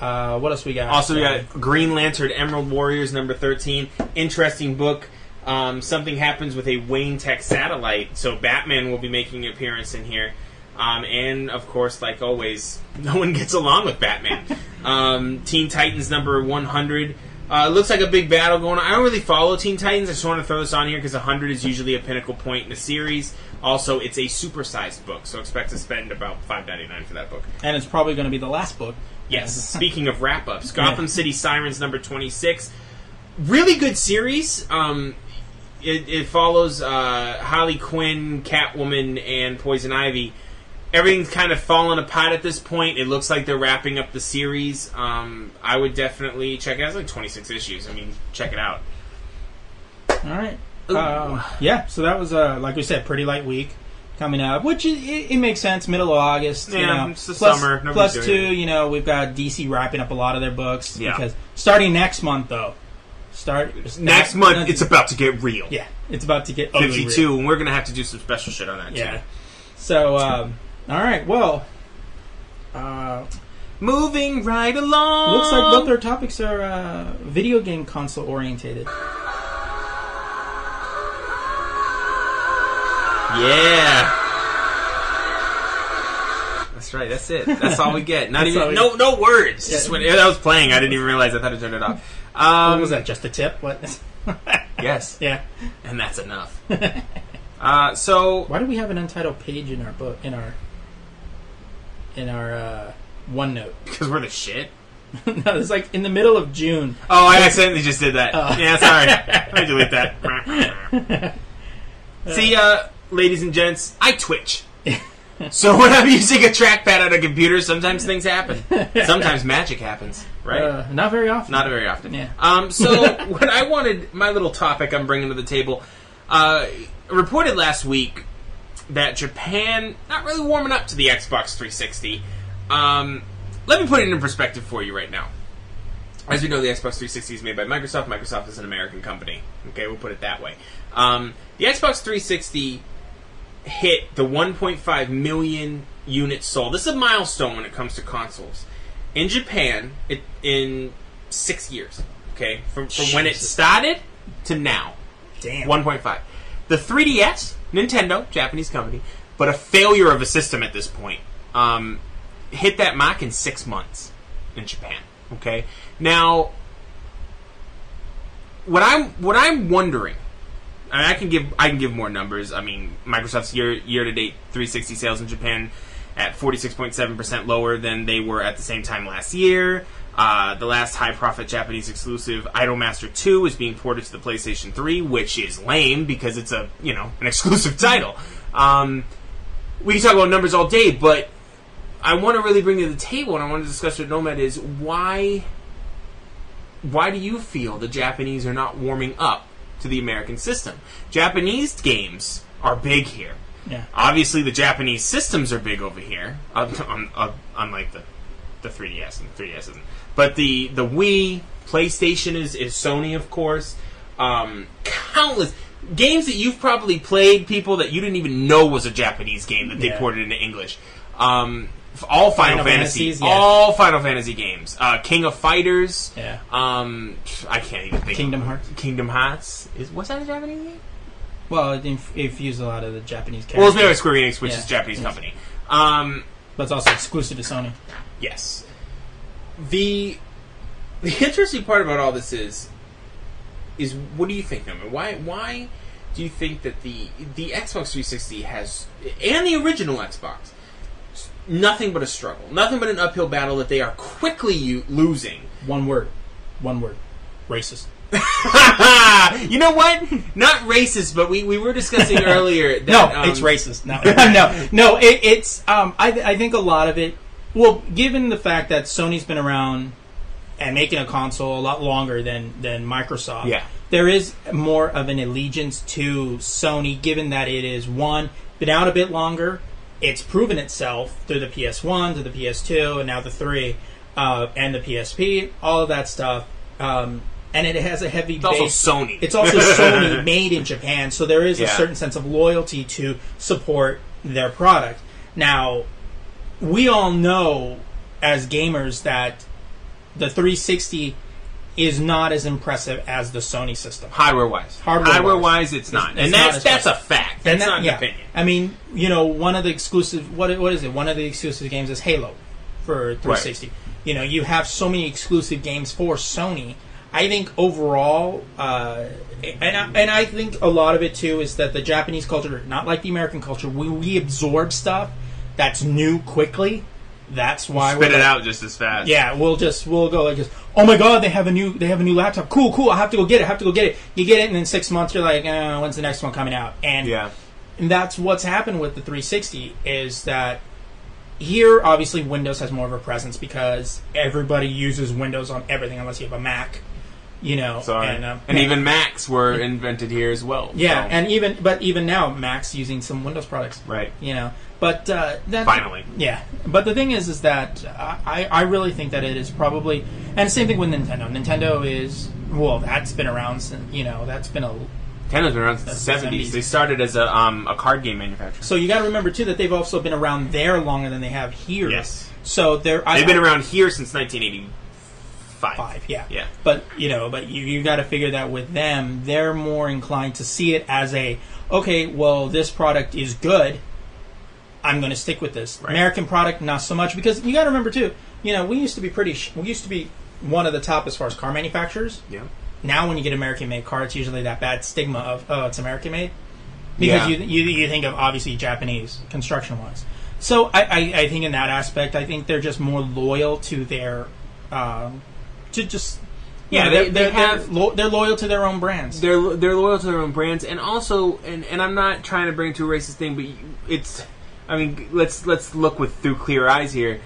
Uh, what else we got? Also, we got Green Lantern Emerald Warriors number 13. Interesting book. Um, something happens with a Wayne Tech satellite, so Batman will be making an appearance in here. Um, and of course, like always, no one gets along with Batman. um, Teen Titans number 100. Uh, looks like a big battle going on. I don't really follow Teen Titans. I just want to throw this on here because 100 is usually a pinnacle point in a series. Also, it's a supersized book, so expect to spend about $5.99 for that book. And it's probably going to be the last book. Yes. Speaking of wrap ups, Gotham City Sirens number 26. Really good series. Um, it, it follows uh, Harley Quinn, Catwoman, and Poison Ivy. Everything's kind of fallen apart at this point. It looks like they're wrapping up the series. Um, I would definitely check it out. It's like 26 issues. I mean, check it out. All right. Um, yeah, so that was, uh, like we said, pretty light week coming up, which it, it, it makes sense. Middle of August, you Yeah, know. it's the Plus- summer. Nobody's plus doing two, anything. you know, we've got DC wrapping up a lot of their books Yeah. because starting next month though, start Next month, it's about to get real. yeah, it's about to get ugly real. 52, and we're going to have to do some special shit on that, Yeah. too. So, um, all right, well, uh, Moving right along. looks like both our topics are uh, video game console orientated. Yeah. That's right. That's it. That's all we get. Not even we- no no words. Yeah. Just when that was playing, I didn't even realize. I thought I turned it off. Um, what was that? Just a tip? What? Yes, yeah. and that's enough. uh, so Why do we have an untitled page in our book in our in our uh, OneNote? because we're the shit. no, it's like in the middle of June. Oh, I accidentally just did that. Oh. Yeah, sorry. Me delete that. See, uh, ladies and gents, I twitch. So when I'm using a trackpad on a computer, sometimes things happen. Sometimes magic happens, right? Uh, not very often. Not very often. Yeah. Um, so what I wanted, my little topic I'm bringing to the table, uh, reported last week that Japan not really warming up to the Xbox 360. Um, let me put it in perspective for you right now. As we know, the Xbox 360 is made by Microsoft. Microsoft is an American company. Okay, we'll put it that way. Um, the Xbox 360 hit the 1.5 million units sold. This is a milestone when it comes to consoles. In Japan, it, in six years. Okay, from, from when it started to now. Damn. 1.5. The 3DS, Nintendo, Japanese company, but a failure of a system at this point, um, hit that mark in six months in Japan. Okay, now what I'm what I'm wondering, and I can give I can give more numbers. I mean, Microsoft's year year to date 360 sales in Japan at 46.7 percent lower than they were at the same time last year. Uh, the last high profit Japanese exclusive Idolmaster 2 is being ported to the PlayStation 3, which is lame because it's a you know an exclusive title. Um, we can talk about numbers all day, but I want to really bring to the table, and I want to discuss with Nomad is why why do you feel the Japanese are not warming up to the American system? Japanese games are big here. Yeah. Obviously, the Japanese systems are big over here, un- unlike the the 3DS and 3DS isn't. But the the Wii, PlayStation is is Sony, of course. Um, countless games that you've probably played, people that you didn't even know was a Japanese game that they Yeah. ported into English. Um, all Final, Final Fantasy, yeah. all Final Fantasy games. Uh, King of Fighters. Yeah. Um, I can't even think. Kingdom Hearts. Kingdom Hearts is what's that a Japanese game? Well, it inf- infused a lot of the Japanese characters. Well, it's made by Square Enix, which Yeah. is a Japanese Yes. company. Um, but it's also exclusive to Sony. Yes. The the interesting part about all this is is what do you think, Nomad? Why why do you think that the the Xbox 360 has and the original Xbox nothing but a struggle, nothing but an uphill battle that they are quickly u- losing. One word. One word. Racist. you know what? Not racist, but we, we were discussing earlier. That, no, um, it's racist. No, no, no. It, it's. Um, I, I think a lot of it. Well, given the fact that Sony's been around and making a console a lot longer than than Microsoft, Yeah. there is more of an allegiance to Sony, given that it is one been out a bit longer. It's proven itself through the PS1, to the PS2, and now the three, uh, and the PSP. All of that stuff. Um, and it has a heavy It's also. Sony. It's also Sony made in Japan, so there is a certain sense of loyalty to support their product. Now, we all know as gamers that the 360 is not as impressive as the Sony system. Hardware wise, Hardware-wise. wise, it's not, it's and not that's as that's a fact. That's that- not an yeah. opinion. I mean, you know, one of the exclusive what what is it? One of the exclusive games is Halo for 360. You know, you have so many exclusive games for Sony. I think overall, uh, and I, and I think a lot of it too is that the Japanese culture, not like the American culture, we, we absorb stuff that's new quickly. That's why Spit it like- out just as fast. yeah, we'll just we'll go like just oh my god they have a new they have a new laptop cool cool I have to go get it I have to go get it you get it and then six months you're like uh, when's the next one coming out and yeah. and that's what's happened with the 360 is that here obviously Windows has more of a presence because everybody uses Windows on everything unless you have a Mac you know Sorry. and, um, and even Macs were invented here as well. yeah so- and even but even now Mac's using some Windows products right. you know but uh, that Finally. yeah but the thing is is that I, I really think that it is probably and same thing with nintendo nintendo is well that's been around since you know that's been a Nintendo's been around since the seventies. They started as a um, a card game manufacturer. so you got to remember too that they've also been around there longer than they have here Yes. so they're I- They've been around here since 1985. five yeah Yeah. but you know but you, you got to figure that with them they're more inclined to see it as a okay well this product is good i'm going to stick with this Right. american product not so much because you got to remember too you know we used to be pretty sh- we used to be one of the top as far as car manufacturers Yeah. now when you get american made car it's usually that bad stigma of oh it's american made because Yeah. you, you you think of obviously japanese construction wise so I, I, I think in that aspect i think they're just more loyal to their um, to just Yeah, they- they're, they have- they're, lo- they're loyal to their own brands They're they're loyal to their own brands, and also, and, and I'm not trying to bring to a racist thing, but it's, I mean, let's let's look with through clear eyes here.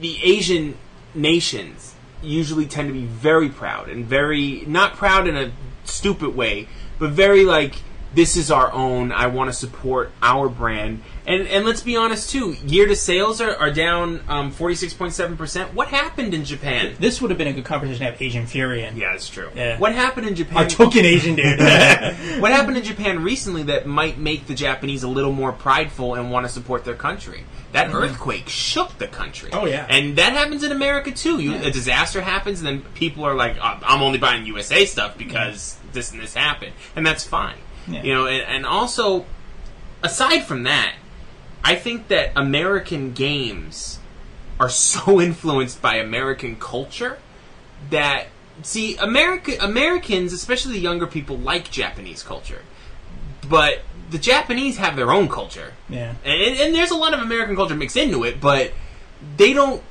The Asian nations usually tend to be very proud and very not proud in a stupid way, but very like this is our own. I want to support our brand. And and let's be honest too. Year to sales are, are down um, forty six point seven percent. What happened in Japan? this would have been a good conversation to have asian fury in Yeah, it's true. Yeah. What happened in Japan? our token asian dude What happened in Japan recently that might make the Japanese a little more prideful and want to support their country? That earthquake shook the country. Mm-hmm. Oh, yeah. and that happens in America too. You, Yeah. A disaster happens, and then people are like, "Oh, "I'm only buying USA stuff because this and this happened," and that's fine. Yeah. You know, and, and also, aside from that, I think that American games are so influenced by American culture that see America Americans, especially the younger people, like Japanese culture, but the Japanese have their own culture, yeah and, and there's a lot of American culture mixed into it, but they don't.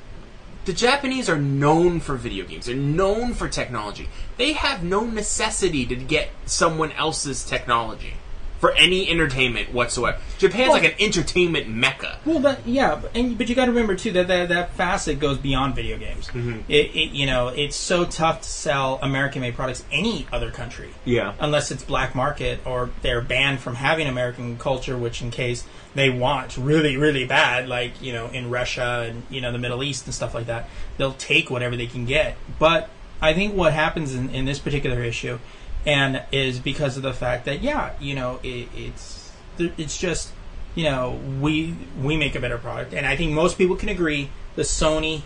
The Japanese are known for video games. They're known for technology. They have no necessity to get someone else's technology for any entertainment whatsoever. Japan's Well- like an entertainment mecca. Well, that yeah, but- and but you got to remember too that that, that facet goes beyond video games. Mm-hmm. It, it you know it's so tough to sell American-made products any other country. Yeah. unless it's black market or they're banned from having American culture, which in case they want really really bad, like you know in Russia and you know the Middle East and stuff like that, they'll take whatever they can get. But I think what happens in, in this particular issue, and is because of the fact that yeah, you know it, it's it's just you know we we make a better product, and I think most people can agree the Sony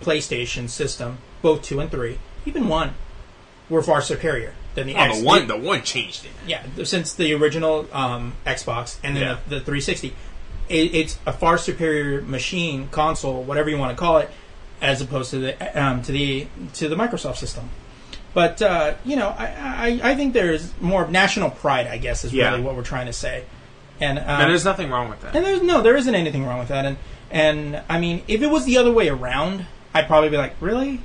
PlayStation system, both two and three, even one, were far superior than the Oh, X. the one, the one changed it. yeah, since the original um, Xbox and then Yeah. the, the 360, it, it's a far superior machine, console, whatever you want to call it, as opposed to the um, to the to the Microsoft system. But uh, you know, I, I I think there's more national pride. I guess is Yeah. really what we're trying to say. And um, And there's nothing wrong with that. and there's no, there isn't anything wrong with that. And and I mean, if it was the other way around, I'd probably be like, really,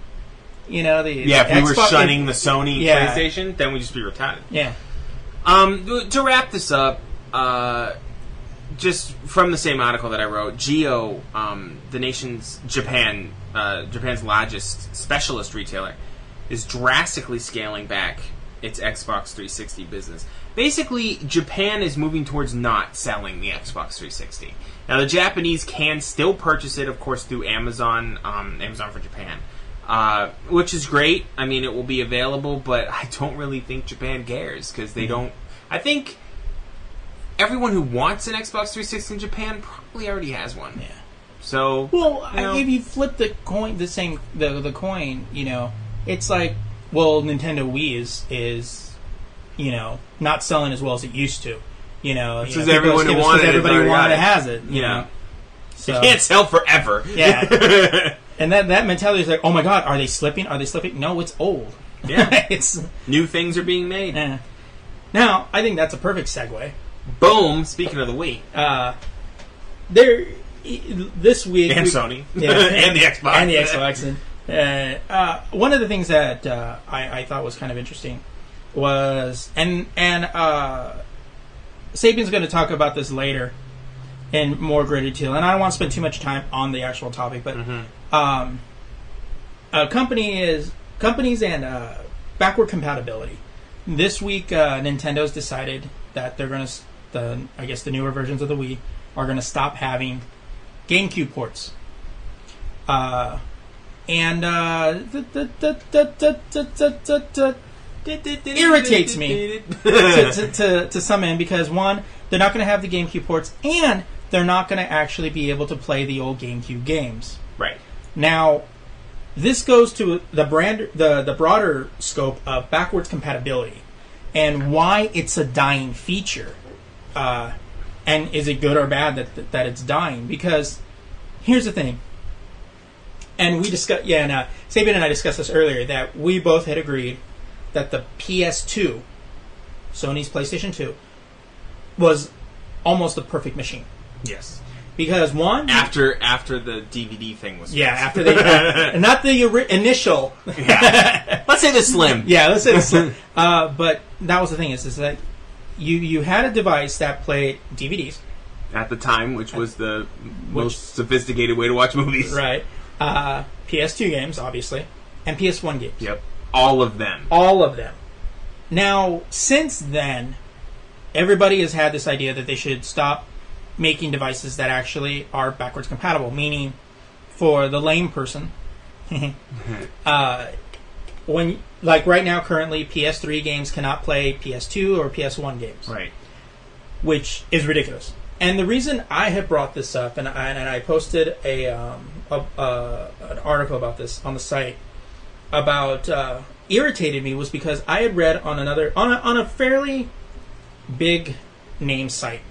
you know, the Yeah, if the we were Xbox- shunning the Sony Yeah. PlayStation, then we'd just be retarded. yeah, Um, to wrap this up, uh, just from the same article that I wrote, Geo, um, the nation's Japan, uh, Japan's largest specialist retailer, is drastically scaling back its Xbox 360 business. Basically, Japan is moving towards not selling the Xbox 360. Now, the Japanese can still purchase it, of course, through Amazon, um, Amazon for Japan. Uh, which is great. I mean, it will be available, but I don't really think Japan cares because they don't. I think everyone who wants an Xbox 360 in Japan probably already has one. yeah. So, Well, you know, if you flip the coin, the same the the coin, you know, it's like well, Nintendo Wii is is you know not selling as well as it used to. You know, know, everyone who because wanted it everybody already wanted it it. has it. You know, so It can't sell forever. Yeah. and that that mentality is like, oh my god, are they slipping? Are they slipping? No, it's old. Yeah. it's New things are being made. eh. now. I think that's a perfect segue. Boom. Speaking of the Wii Uh, there, this week and we- Sony Yeah. and the Xbox and the Xbox. And, uh, uh, one of the things that uh, I, I thought was kind of interesting was, and and uh, Sabian's going to talk about this later in more greater detail, and I don't want to spend too much time on the actual topic, but um, a company is companies and uh, backward compatibility. This week, uh, Nintendo's decided that they're going to, the I guess the newer versions of the Wii are going to stop having GameCube ports. Uh, and uh, irritates me to, to, to, to some end because one, they're not going to have the GameCube ports, and they're not going to actually be able to play the old GameCube games. Right now, this goes to the brand, the the broader scope of backwards compatibility, and why it's a dying feature, uh, and is it good or bad that that it's dying? Because here's the thing and we discussed, yeah, and uh, Sabian and I discussed this earlier that we both had agreed that the PS2, Sony's PlayStation 2, was almost the perfect machine Yes. because one, After after the DVD thing was yeah, after they not the ori- initial Let's say the Slim. Yeah, let's say this. uh, but that was the thing is, is that you you had a device that played DVDs, At the time, which was the most sophisticated way to watch movies. right? Uh, PS2 games, obviously, and PS1 games. Yep. All of them. All of them. Now, since then, everybody has had this idea that they should stop making devices that actually are backwards compatible, meaning for the lame person, uh, when like right now, currently PS3 games cannot play PS2 or PS1 games. Right. which is ridiculous. And the reason I have brought this up, and I, and I posted a, um, a uh, an article about this on the site about uh, irritated me was because I had read on another on a, on a fairly big name site,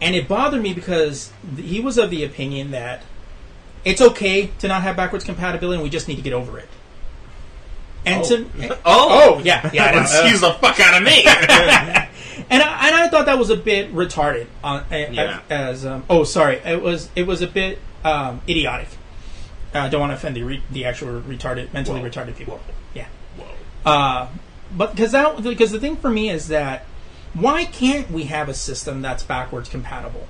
and it bothered me because he was of the opinion that it's okay to not have backwards compatibility, and we just need to get over it. And to Oh. oh yeah yeah Excuse the fuck out of me. and I, and I thought that was a bit retarded. On a- Yeah. as um, oh sorry, it was it was a bit um, idiotic. I don't want to offend the re- the actual retarded, mentally Whoa. retarded people. Yeah. Whoa. Uh, but because that because the thing for me is that why can't we have a system that's backwards compatible?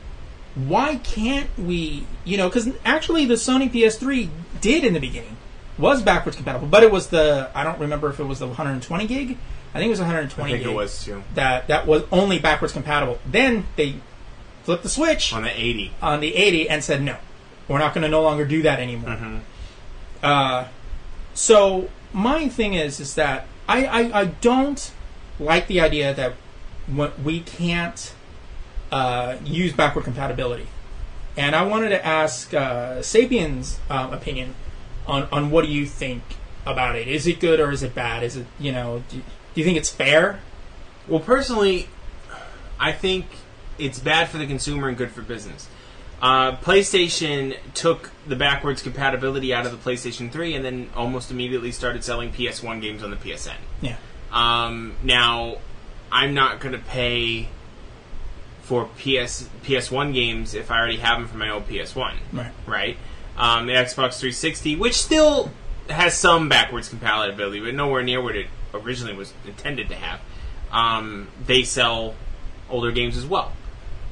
Why can't we? You know, because actually the Sony PS3 did in the beginning was backwards compatible, but it was the I don't remember if it was the 120 gig. I think it was 120 I think it was too. that that was only backwards compatible. Then they flipped the switch On the 80. on the 80 and said no, we're not going to no longer do that anymore. Mm-hmm. Uh, so my thing is is that I, I, I don't like the idea that we can't uh, use backward compatibility, and I wanted to ask uh, Sabian's um, opinion on on what do you think about it? Is it good or is it bad? Is it you know do, do you think it's fair? Well, personally, I think it's bad for the consumer and good for business. Uh, PlayStation took the backwards compatibility out of the PlayStation 3 and then almost immediately started selling PS1 games on the PSN. Yeah. Um, now, I'm not going to pay for PS PS1 games if I already have them for my old PS1 Right. right? Um, the Xbox 360, which still has some backwards compatibility, but nowhere near what it originally was intended to have. Um, they sell older games as well.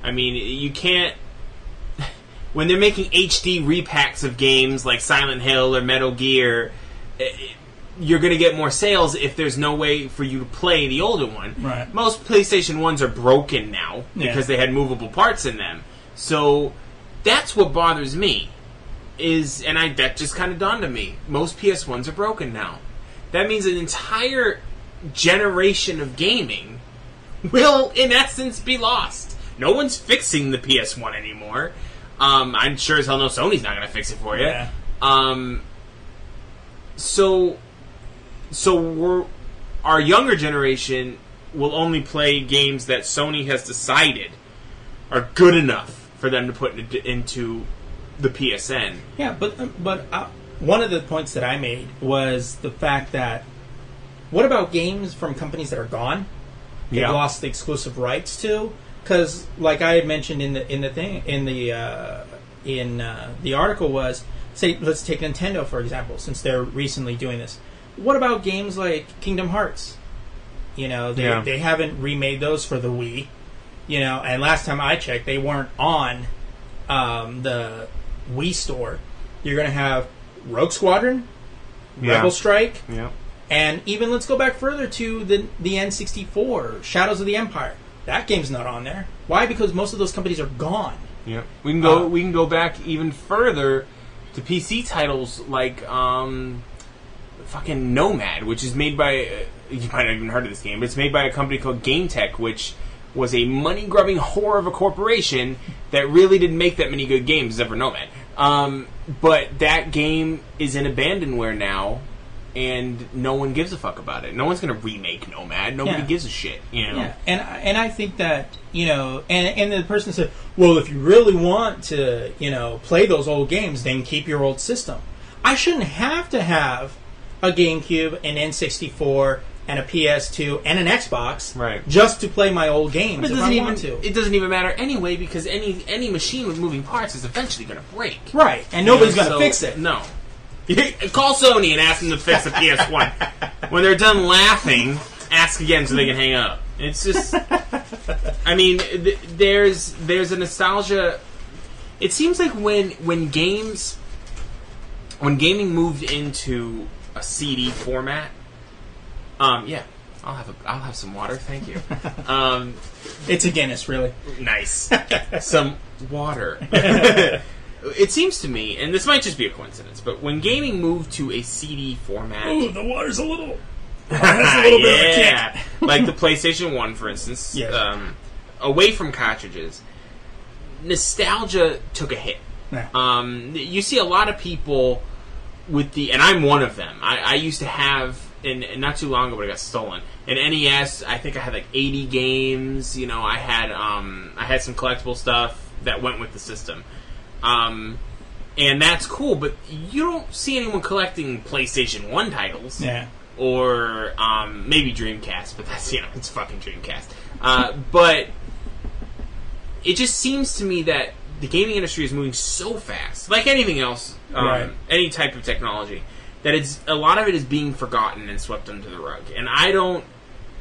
I mean, you can't. When they're making HD repacks of games like Silent Hill or Metal Gear, eh, you're going to get more sales if there's no way for you to play the older one. Right. Most PlayStation 1s are broken now Yeah. because they had movable parts in them. So that's what bothers me. Is and I that just kind of dawned on me. Most PS1s are broken now. That means an entire generation of gaming will, in essence, be lost. No one's fixing the PS1 anymore. Um, I'm sure as hell no Sony's not going to fix it for you. Yeah. Um, so so we're our younger generation will only play games that Sony has decided are good enough for them to put into, into the PSN. Yeah, but but uh, one of the points that I made was the fact that what about games from companies that are gone? They've Yeah. lost the exclusive rights to because, like I had mentioned in the in the thing in the uh, in uh, the article was say let's take Nintendo for example since they're recently doing this. What about games like Kingdom Hearts? You know they Yeah. they haven't remade those for the Wii. You know, and last time I checked, they weren't on um, the Wii store. You're going to have Rogue Squadron, Yeah. Rebel Strike, Yeah. and even let's go back further to the the N64, Shadows of the Empire. That game's not on there. Why? Because most of those companies are gone. Yeah, we can go. Uh, we can go back even further to PC titles like um, fucking Nomad, which is made by. Uh, you might not even heard of this game, but it's made by a company called GameTek, which was a money grubbing whore of a corporation that really didn't make that many good games, except for Nomad. Um, but that game is in abandonware now, and no one gives a fuck about it. No one's gonna remake Nomad. Nobody Yeah. gives a shit. You know. Yeah, and and I think that you know, and and the person said, well, if you really want to, you know, play those old games, then keep your old system. I shouldn't have to have a GameCube, an N64, and a PS2 and an Xbox, Right. Just to play my old games. But it doesn't I even want to. it doesn't even matter anyway because any any machine with moving parts is eventually going to break. right, and nobody's going to so- fix it. No. Call Sony and ask them to fix the PS1. when they're done laughing, ask again so they can hang up. It's just, I mean, th- there's there's a nostalgia. It seems like when when games, when gaming moved into a CD format. Um, yeah, I'll have a, I'll have some water, thank you. Um, It's a Guinness, really. Nice. Some water. it seems to me, and this might just be a coincidence, but when gaming moved to a CD format, Ooh, the water's a little. That's a little bit of a kick. yeah, like the PlayStation One, for instance, Yes. um, away from cartridges, nostalgia took a hit. Yeah. Um, you see a lot of people with the, and I'm one of them. I, I used to have, and not too long ago, but it got stolen. An NES, I think I had like 80 games. You know, I had um, I had some collectible stuff that went with the system. Um, and that's cool, but you don't see anyone collecting PlayStation One titles Yeah. or um, maybe Dreamcast, but that's you know it's fucking Dreamcast. Uh, but it just seems to me that the gaming industry is moving so fast, like anything else, um, Right. any type of technology, that it's a lot of it is being forgotten and swept under the rug. And I don't.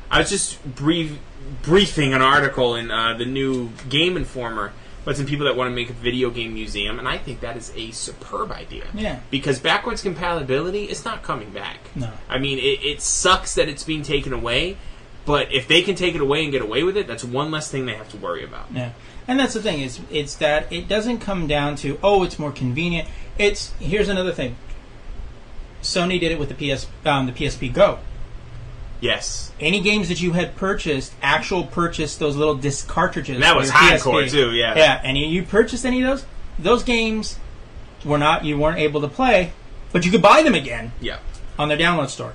I was just brief, briefing an article in uh, the new Game Informer about some people that want to make a video game museum, and I think that is a superb idea. Yeah. Because backwards compatibility is not coming back. No. I mean, it, it sucks that it's being taken away, but if they can take it away and get away with it, that's one less thing they have to worry about. Yeah, and that's the thing is it's that it doesn't come down to oh it's more convenient. It's here's another thing. Sony did it with the PS um, the PSP Go. Yes. Any games that you had purchased, actual purchased those little disc cartridges. And that was hardcore, PSP. too, yeah. Yeah, and you- you purchased any of those? Those games were not you weren't able to play, but you could buy them again Yeah. on their download store.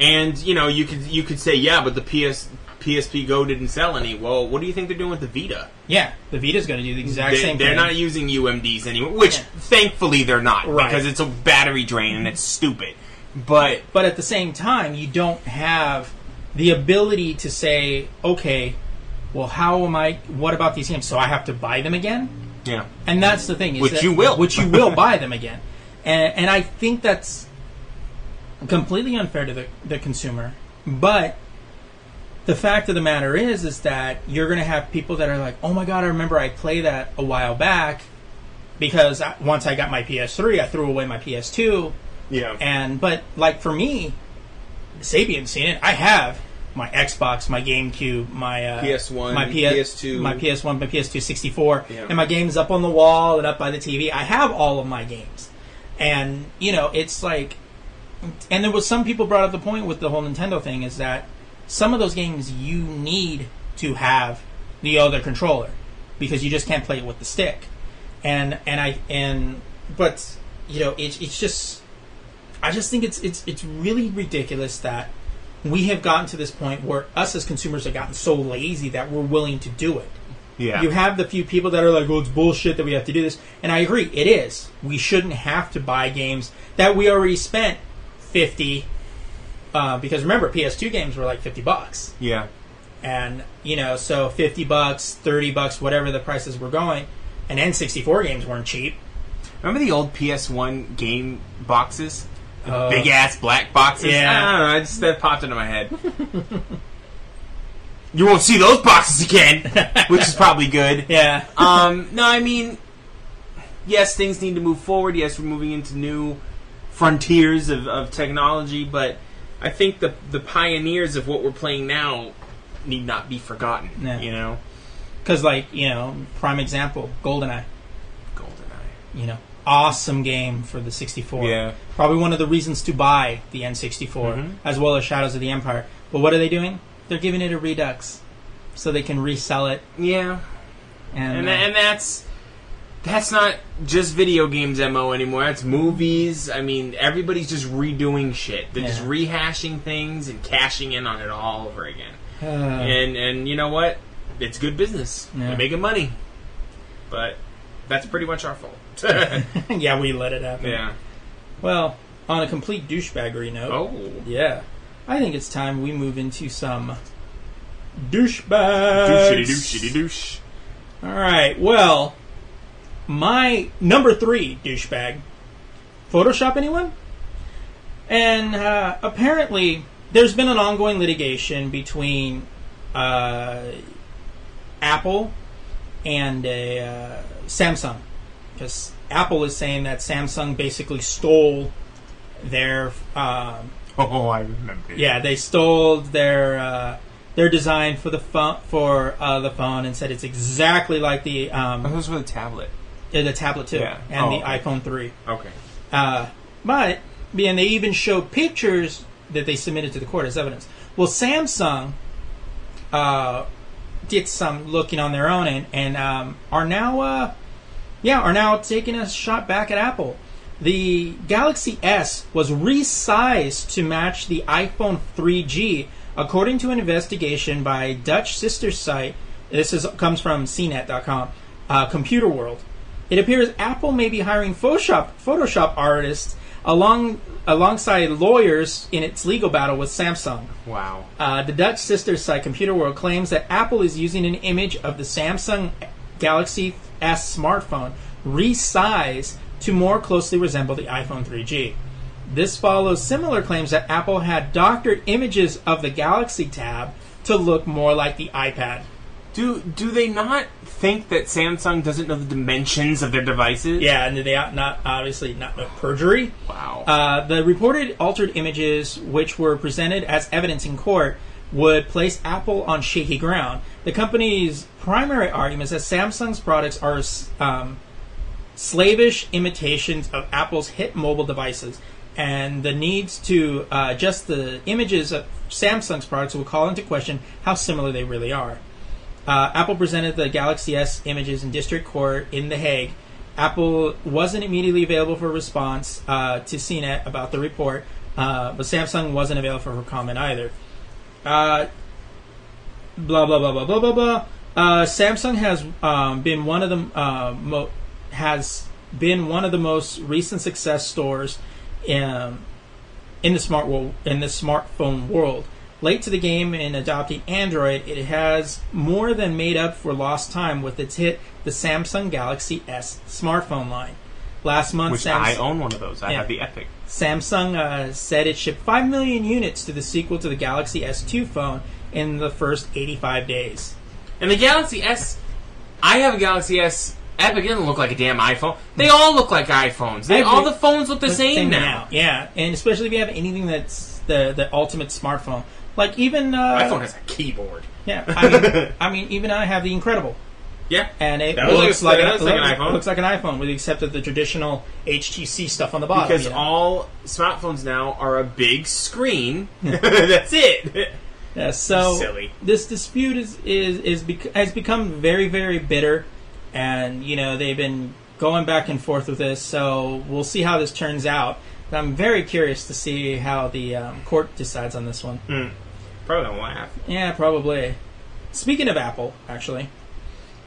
And you know, you could you could say, yeah, but the PS PSP Go didn't sell any. Well, what do you think they're doing with the Vita? Yeah, the Vita's going to do the exact They, same they're thing. not using UMDs anymore, which Yeah. thankfully they're not Right. because it's a battery drain and it's stupid. But but at the same time, you don't have the ability to say, okay, well, how am I? What about these games? So I have to buy them again, yeah, and that's the thing. Is Which that- you will. which you will buy them again, and and I think that's completely unfair to the the consumer. But the fact of the matter is, is that you're going to have people that are like, oh my god, I remember I played that a while back. Because I, once I got my PS3, I threw away my PS2, yeah, and but like for me, Sabian's seen it. I have my Xbox, my GameCube, my uh, PS1, my PS, PS2. my PS1, my PS2 64, Yeah. and my games up on the wall and up by the TV. I have all of my games, and you know it's like, and there was some people brought up the point with the whole Nintendo thing is that some of those games you need to have the other controller because you just can't play it with the stick, and and I and but you know it's it's just I just think it's it's it's really ridiculous that we have gotten to this point where us as consumers have gotten so lazy that we're willing to do it. Yeah. You have the few people that are like, "Oh, it's bullshit that we have to do this," and I agree, it is. We shouldn't have to buy games that we already spent fifty. Uh, because remember, PS2 games were like fifty bucks, yeah. and you know, so fifty bucks, thirty bucks, whatever the prices were going, and N64 games weren't cheap. Remember the old PS1 game boxes? Oh. big ass black boxes? Yeah. I don't know. I just that popped into my head. you won't see those boxes again, which is probably good. Yeah, Um, no, I mean, yes, things need to move forward. Yes, we're moving into new frontiers of, of technology, but I think the the pioneers of what we're playing now need not be forgotten. Yeah. You know, because like you know, prime example, GoldenEye. GoldenEye. You know, awesome game for the 64. Yeah. Probably one of the reasons to buy the N64, Mhm. as well as Shadows of the Empire. But what are they doing? They're giving it a redux, so they can resell it. Yeah, And, and uh, and that's that's not just video games mo anymore. That's movies. I mean everybody's just redoing shit. They're just rehashing things and cashing in on it all over again. Uh, and and you know what? It's good business. Yeah. they're making money. But that's pretty much our fault. Yeah, we let it happen. yeah. Well, on a complete douchebaggery note, oh. yeah, I think it's time we move into some douchebags. douchey douchey douche All right. Well, my number three douchebag. Photoshop anyone? And uh, apparently, there's been an ongoing litigation between uh, Apple and a, uh, Samsung, because Apple is saying that Samsung basically stole their um, oh i remember yeah, they stole their uh, their design for the phone for uh, the phone and said it's exactly like the um, oh, those were the tablet the tablet two Yeah. and Oh, the okay. iPhone three. okay Uh, but and they even showed pictures that they submitted to the court as evidence. Well, Samsung uh, did some looking on their own and and um, are now uh, yeah are now taking a shot back at Apple. The Galaxy S was resized to match the iPhone 3G, according to an investigation by Dutch sister site. This is comes from CNET.com, uh, Computer World. It appears Apple may be hiring Photoshop Photoshop artists along alongside lawyers in its legal battle with Samsung. wow Uh, the Dutch sister site Computer World claims that Apple is using an image of the Samsung Galaxy S smartphone resized to more closely resemble the iPhone 3G. This follows similar claims that Apple had doctored images of the Galaxy Tab to look more like the iPad. do do they not think that samsung doesn't know the dimensions of their devices Yeah, and they are not obviously not no perjury. wow Uh, the reported altered images, which were presented as evidence in court, would place Apple on shaky ground. The company's primary argument is that Samsung's products are um, slavish imitations of Apple's hit mobile devices, and the needs to uh, adjust the images of Samsung's products will call into question how similar they really are. Uh, Apple presented the Galaxy S images in district court in The Hague. Apple wasn't immediately available for response uh, to CNET about the report, uh, but Samsung wasn't available for comment either. Uh, blah blah blah blah blah blah blah. Uh, Samsung has um, been one of the uh, mo- has been one of the most recent success stores in in the smart world in the smartphone world. Late to the game in adopting Android, it has more than made up for lost time with its hit, the Samsung Galaxy S smartphone line. Last month, which Samsung, i own one of those i Yeah. have the epic Samsung uh, said it shipped 5 million units to the sequel to the Galaxy S2 phone in the first 85 days. And the Galaxy S, I have a Galaxy S. Epic it doesn't look like a damn iPhone. They all look like iPhones. They, Every- all the phones look the But same, same now. Yeah, and especially if you have anything that's the the ultimate smartphone. Like even uh, iPhone has a keyboard. Yeah, I mean, I mean, even I have the Incredible, Yeah, and it That looks looks like- like, that looks like an look- iPhone. Looks like an iPhone, with the except of the traditional HTC stuff on the bottom. because you know? all smartphones now are a big screen. That's it. Yeah, so Silly. this dispute is is is bec- has become very very bitter, and you know they've been going back and forth with this. So we'll see how this turns out. I'm very curious to see how the um, court decides on this one. Mm. Probably don't laugh. Yeah, probably. Speaking of Apple, actually,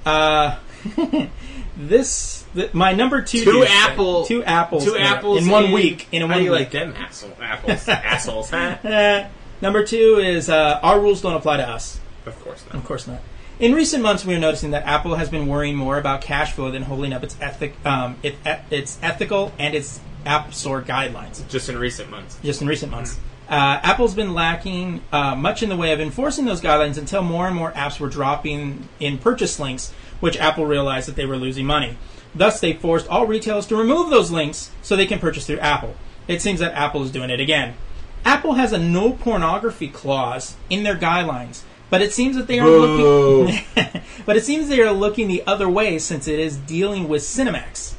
uh, this th- my number two. Two apple- two apples, Two in, apples in one week. In a How one do you week. like them asshole, apples? assholes, huh? Uh, number two is uh, our rules don't apply to us. Of course not. Of course not. In recent months, we are noticing that Apple has been worrying more about cash flow than holding up its ethic, um, it, its ethical and its App Store guidelines. Just in recent months. just in recent months. Uh, Apple's been lacking uh, much in the way of enforcing those guidelines until more and more apps were dropping in purchase links, which Apple realized that they were losing money. Thus, they forced all retailers to remove those links so they can purchase through Apple. It seems that Apple is doing it again. Apple has a no pornography clause in their guidelines, but it seems that they are looking. but it seems they are looking the other way since it is dealing with Cinemax.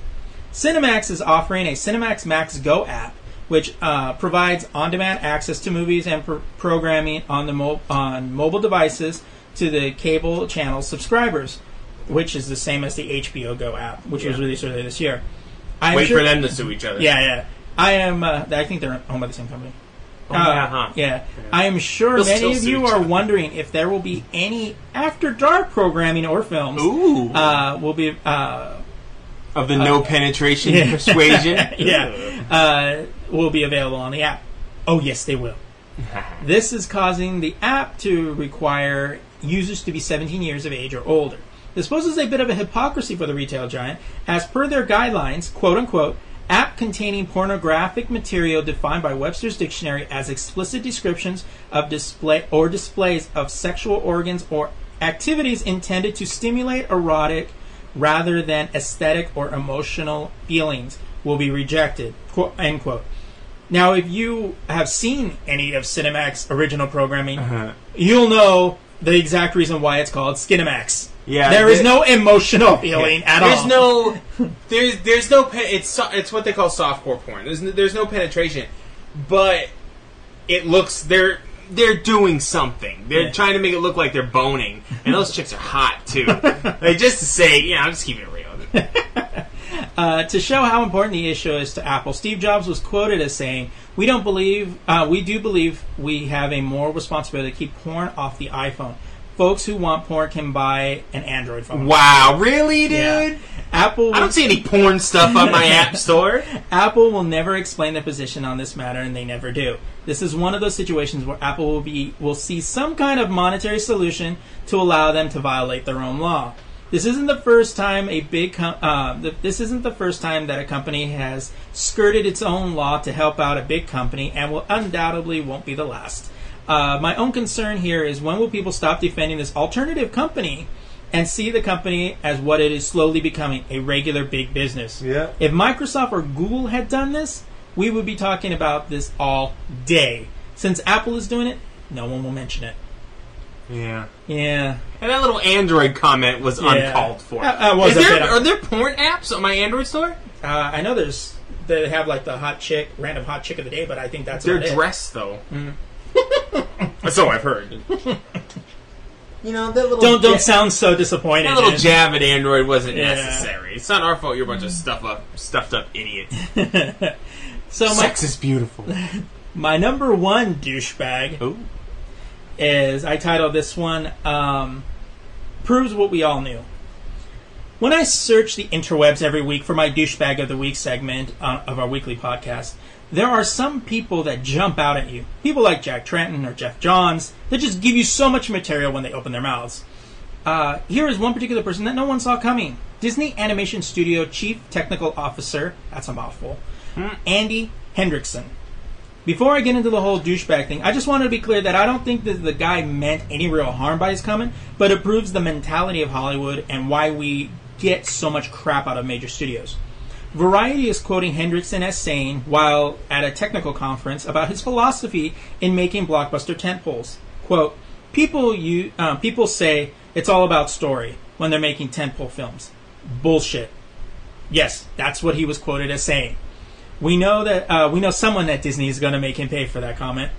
Cinemax is offering a Cinemax Max Go app, which uh, provides on-demand access to movies and pro- programming on the mo- on mobile devices to the cable channel subscribers, which is the same as the HBO Go app, which was released earlier this year. I'm Wait sure- for them to sue each other. Yeah, yeah. I am. Uh, I think they're owned by the same company. Oh, Uh, yeah, huh. yeah. I am sure They'll many still of you are wondering if there will be any after dark programming or films. Ooh. Uh, will be uh, of the no penetration yeah. persuasion. yeah, uh, will be available on the app. Oh yes, they will. this is causing the app to require users to be 17 years of age or older. This poses a bit of a hypocrisy for the retail giant, as per their guidelines, quote unquote, app containing pornographic material defined by Webster's dictionary as explicit descriptions of display or displays of sexual organs or activities intended to stimulate erotic rather than aesthetic or emotional feelings will be rejected. Quote, end quote. Now, if you have seen any of Cinemax original programming, Uh-huh. you'll know the exact reason why it's called Skinemax. Yeah, there is no emotional feeling at There's all. no, there's there's no pe- it's it's what they call softcore porn. There's no, there's no penetration, but it looks they're they're doing something. They're Yeah. trying to make it look like they're boning, and those chicks are hot too. like just to say, yeah, I'm just keeping it real. Uh, to show how important the issue is to Apple, Steve Jobs was quoted as saying, "We don't believe, uh, we do believe we have a moral responsibility to keep porn off the iPhone. Folks who want porn can buy an Android phone." Wow, really, dude? Yeah. Apple. I don't see any porn stuff on my app store. Apple will never explain their position on this matter, and they never do. This is one of those situations where Apple will be will see some kind of monetary solution to allow them to violate their own law. This isn't the first time a big com- uh, this isn't the first time that a company has skirted its own law to help out a big company, and will undoubtedly won't be the last. Uh, my own concern here is when will people stop defending this alternative company and see the company as what it is slowly becoming a regular big business? Yeah. If Microsoft or Google had done this, we would be talking about this all day. Since Apple is doing it, no one will mention it. Yeah. Yeah. And that little Android comment was Yeah. uncalled for. That- that was there, are there porn apps on my Android store? Uh, I know there's they have like the hot chick, random hot chick of the day, but I think that's They're about it. dressed though. Mm-hmm. So I've heard. you know that little Don't don't ja- sound so disappointed. that little man. jab at Android wasn't Yeah. necessary. It's not our fault. You're a bunch of stuff up, stuffed up idiots. So my, Sex is beautiful. my number one douchebag Ooh. is I titled this one um, "Proves What We All Knew." When I search the interwebs every week for my douchebag of the week segment uh, of our weekly podcast, there are some people that jump out at you. People like Jack Tretton or Jeff Johns that just give you so much material when they open their mouths. Uh, here is one particular person that no one saw coming. Disney Animation Studio Chief Technical Officer, that's a mouthful, Andy Hendrickson. Before I get into the whole douchebag thing, I just wanted to be clear that I don't think that the guy meant any real harm by his comment, but it proves the mentality of Hollywood and why we get so much crap out of major studios. Variety is quoting Hendrickson as saying, while at a technical conference, about his philosophy in making blockbuster tentpoles. Quote, people, you, uh, people say it's all about story when they're making tentpole films. Bullshit. Yes, that's what he was quoted as saying. We know that uh, we know someone at Disney is going to make him pay for that comment.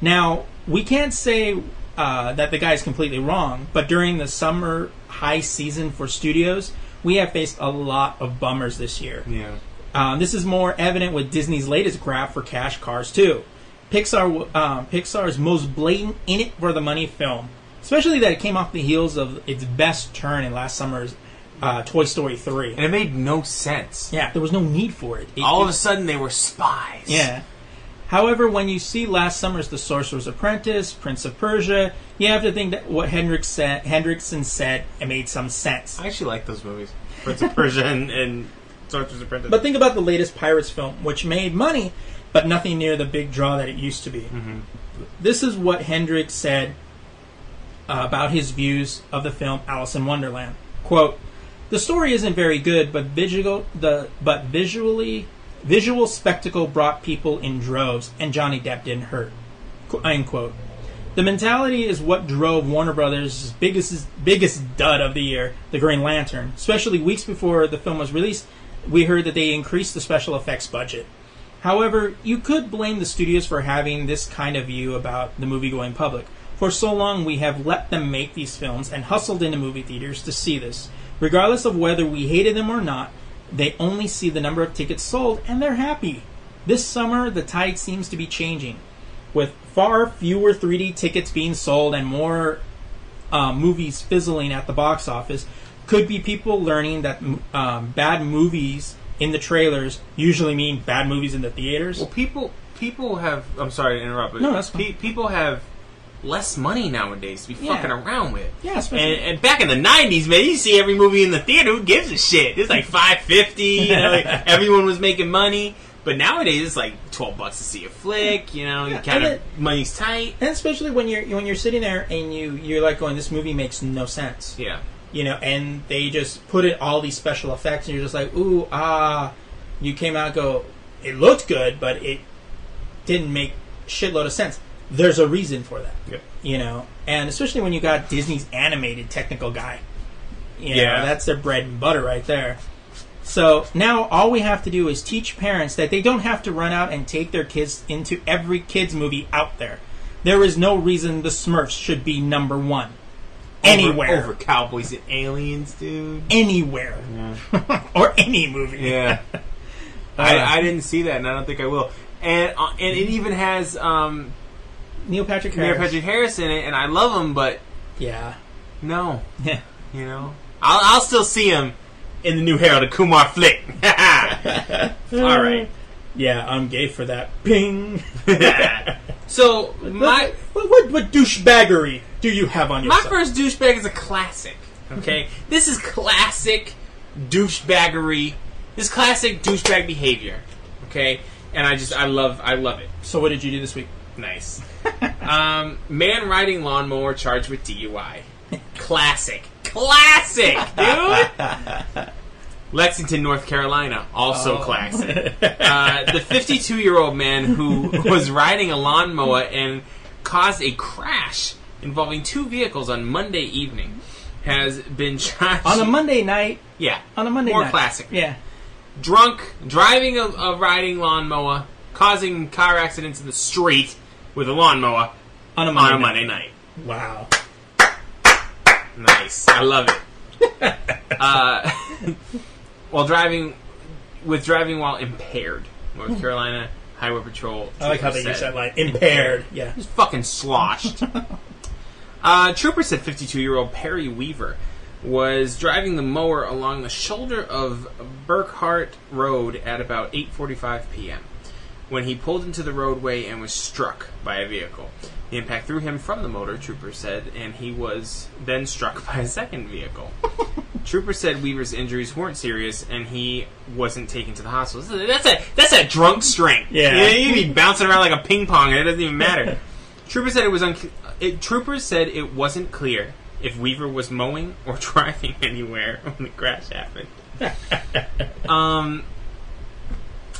Now we can't say uh, that the guy is completely wrong, but during the summer high season for studios, we have faced a lot of bummers this year. Yeah. Um, this is more evident with Disney's latest grab for cash, Cars 2. Pixar, um, Pixar's most blatant in it for the money film, especially that it came off the heels of its best turn in last summer's uh, Toy Story 3. And it made no sense. Yeah, there was no need for it. It- All of it- a sudden, they were spies. yeah. However, when you see last summer's The Sorcerer's Apprentice, Prince of Persia, you have to think that what Hendrix said, Hendrickson said it made some sense. I actually like those movies. Prince of Persia and, and Sorcerer's Apprentice. But think about the latest Pirates film, which made money, but nothing near the big draw that it used to be. This is what Hendrix said uh, about his views of the film Alice in Wonderland. Quote, the story isn't very good, but visual the but visually visual spectacle brought people in droves, and Johnny Depp didn't hurt. Qu- End quote. The mentality is what drove Warner Brothers' biggest biggest dud of the year, The Green Lantern. Especially weeks before the film was released, we heard that they increased the special effects budget. However, you could blame the studios for having this kind of view about the movie going public. For so long, we have let them make these films and hustled into movie theaters to see this. Regardless of whether we hated them or not, they only see the number of tickets sold and they're happy. This summer, the tide seems to be changing. With far fewer 3D tickets being sold and more uh, movies fizzling at the box office, could be people learning that um, bad movies in the trailers usually mean bad movies in the theaters. well, people people have. I'm sorry to interrupt, but No, that's pe- people have less money nowadays to be Yeah. fucking around with. Yeah, And, and back in the '90s, man, you see every movie in the theater. Who gives a shit? It's like five fifty. You know, like, everyone was making money. But nowadays, it's like twelve bucks to see a flick. You know, you kind of money's tight. and especially when you're when you're sitting there and you you're like going, this movie makes no sense. Yeah. you know, and they just put in all these special effects, and you're just like, ooh, ah. You came out go, it looked good, but it didn't make shitload of sense. There's a reason for that, Yep. you know, and especially when you got Disney's animated technical guy. You know, Yeah. that's their bread and butter right there. So now all we have to do is teach parents that they don't have to run out and take their kids into every kids movie out there. There is no reason the Smurfs should be number one anywhere, over, over Cowboys and Aliens, dude. anywhere, or any movie. Yeah. I, I didn't see that, and I don't think I will. And uh, and it even has um, Neil Patrick Neil Harris. Patrick Harris in it, and I love him, but Yeah, no, yeah. you know, I'll, I'll still see him in the new Harold and Kumar flick. All right. Yeah, I'm gay for that. Ping. so my what, what, what douchebaggery do you have on your my first douchebag is a classic. Okay, this is classic douchebaggery. This classic douchebag behavior. Okay, and I just I love I love it. So what did you do this week? Nice. um, man riding lawnmower charged with DUI. Classic. Classic, dude. Lexington, North Carolina, also classic. Uh, the 52 year old man who was riding a lawnmower and caused a crash involving two vehicles on Monday evening has been charged. On a Monday night. yeah, On a Monday night. more night. classic. Yeah. Drunk, driving a, a riding lawnmower, causing car accidents in the street with a lawnmower On a Monday. on a night. Monday night. Wow. Nice. I love it. uh, while driving, with driving while impaired, North Carolina Highway Patrol. I like how they use that line. Impaired. Yeah. He's fucking sloshed. uh, trooper said 52-year-old Perry Weaver was driving the mower along the shoulder of Burkhart Road at about 8:45 p.m. when he pulled into the roadway and was struck by a vehicle. The impact threw him from the motor, Trooper said, and he was then struck by a second vehicle. Trooper said Weaver's injuries weren't serious, and he wasn't taken to the hospital. That's a that's a drunk strength. Yeah. you'd be bouncing around like a ping pong, and it doesn't even matter. Trooper said it was un- it, Troopers said it wasn't clear if Weaver was mowing or driving anywhere when the crash happened. um,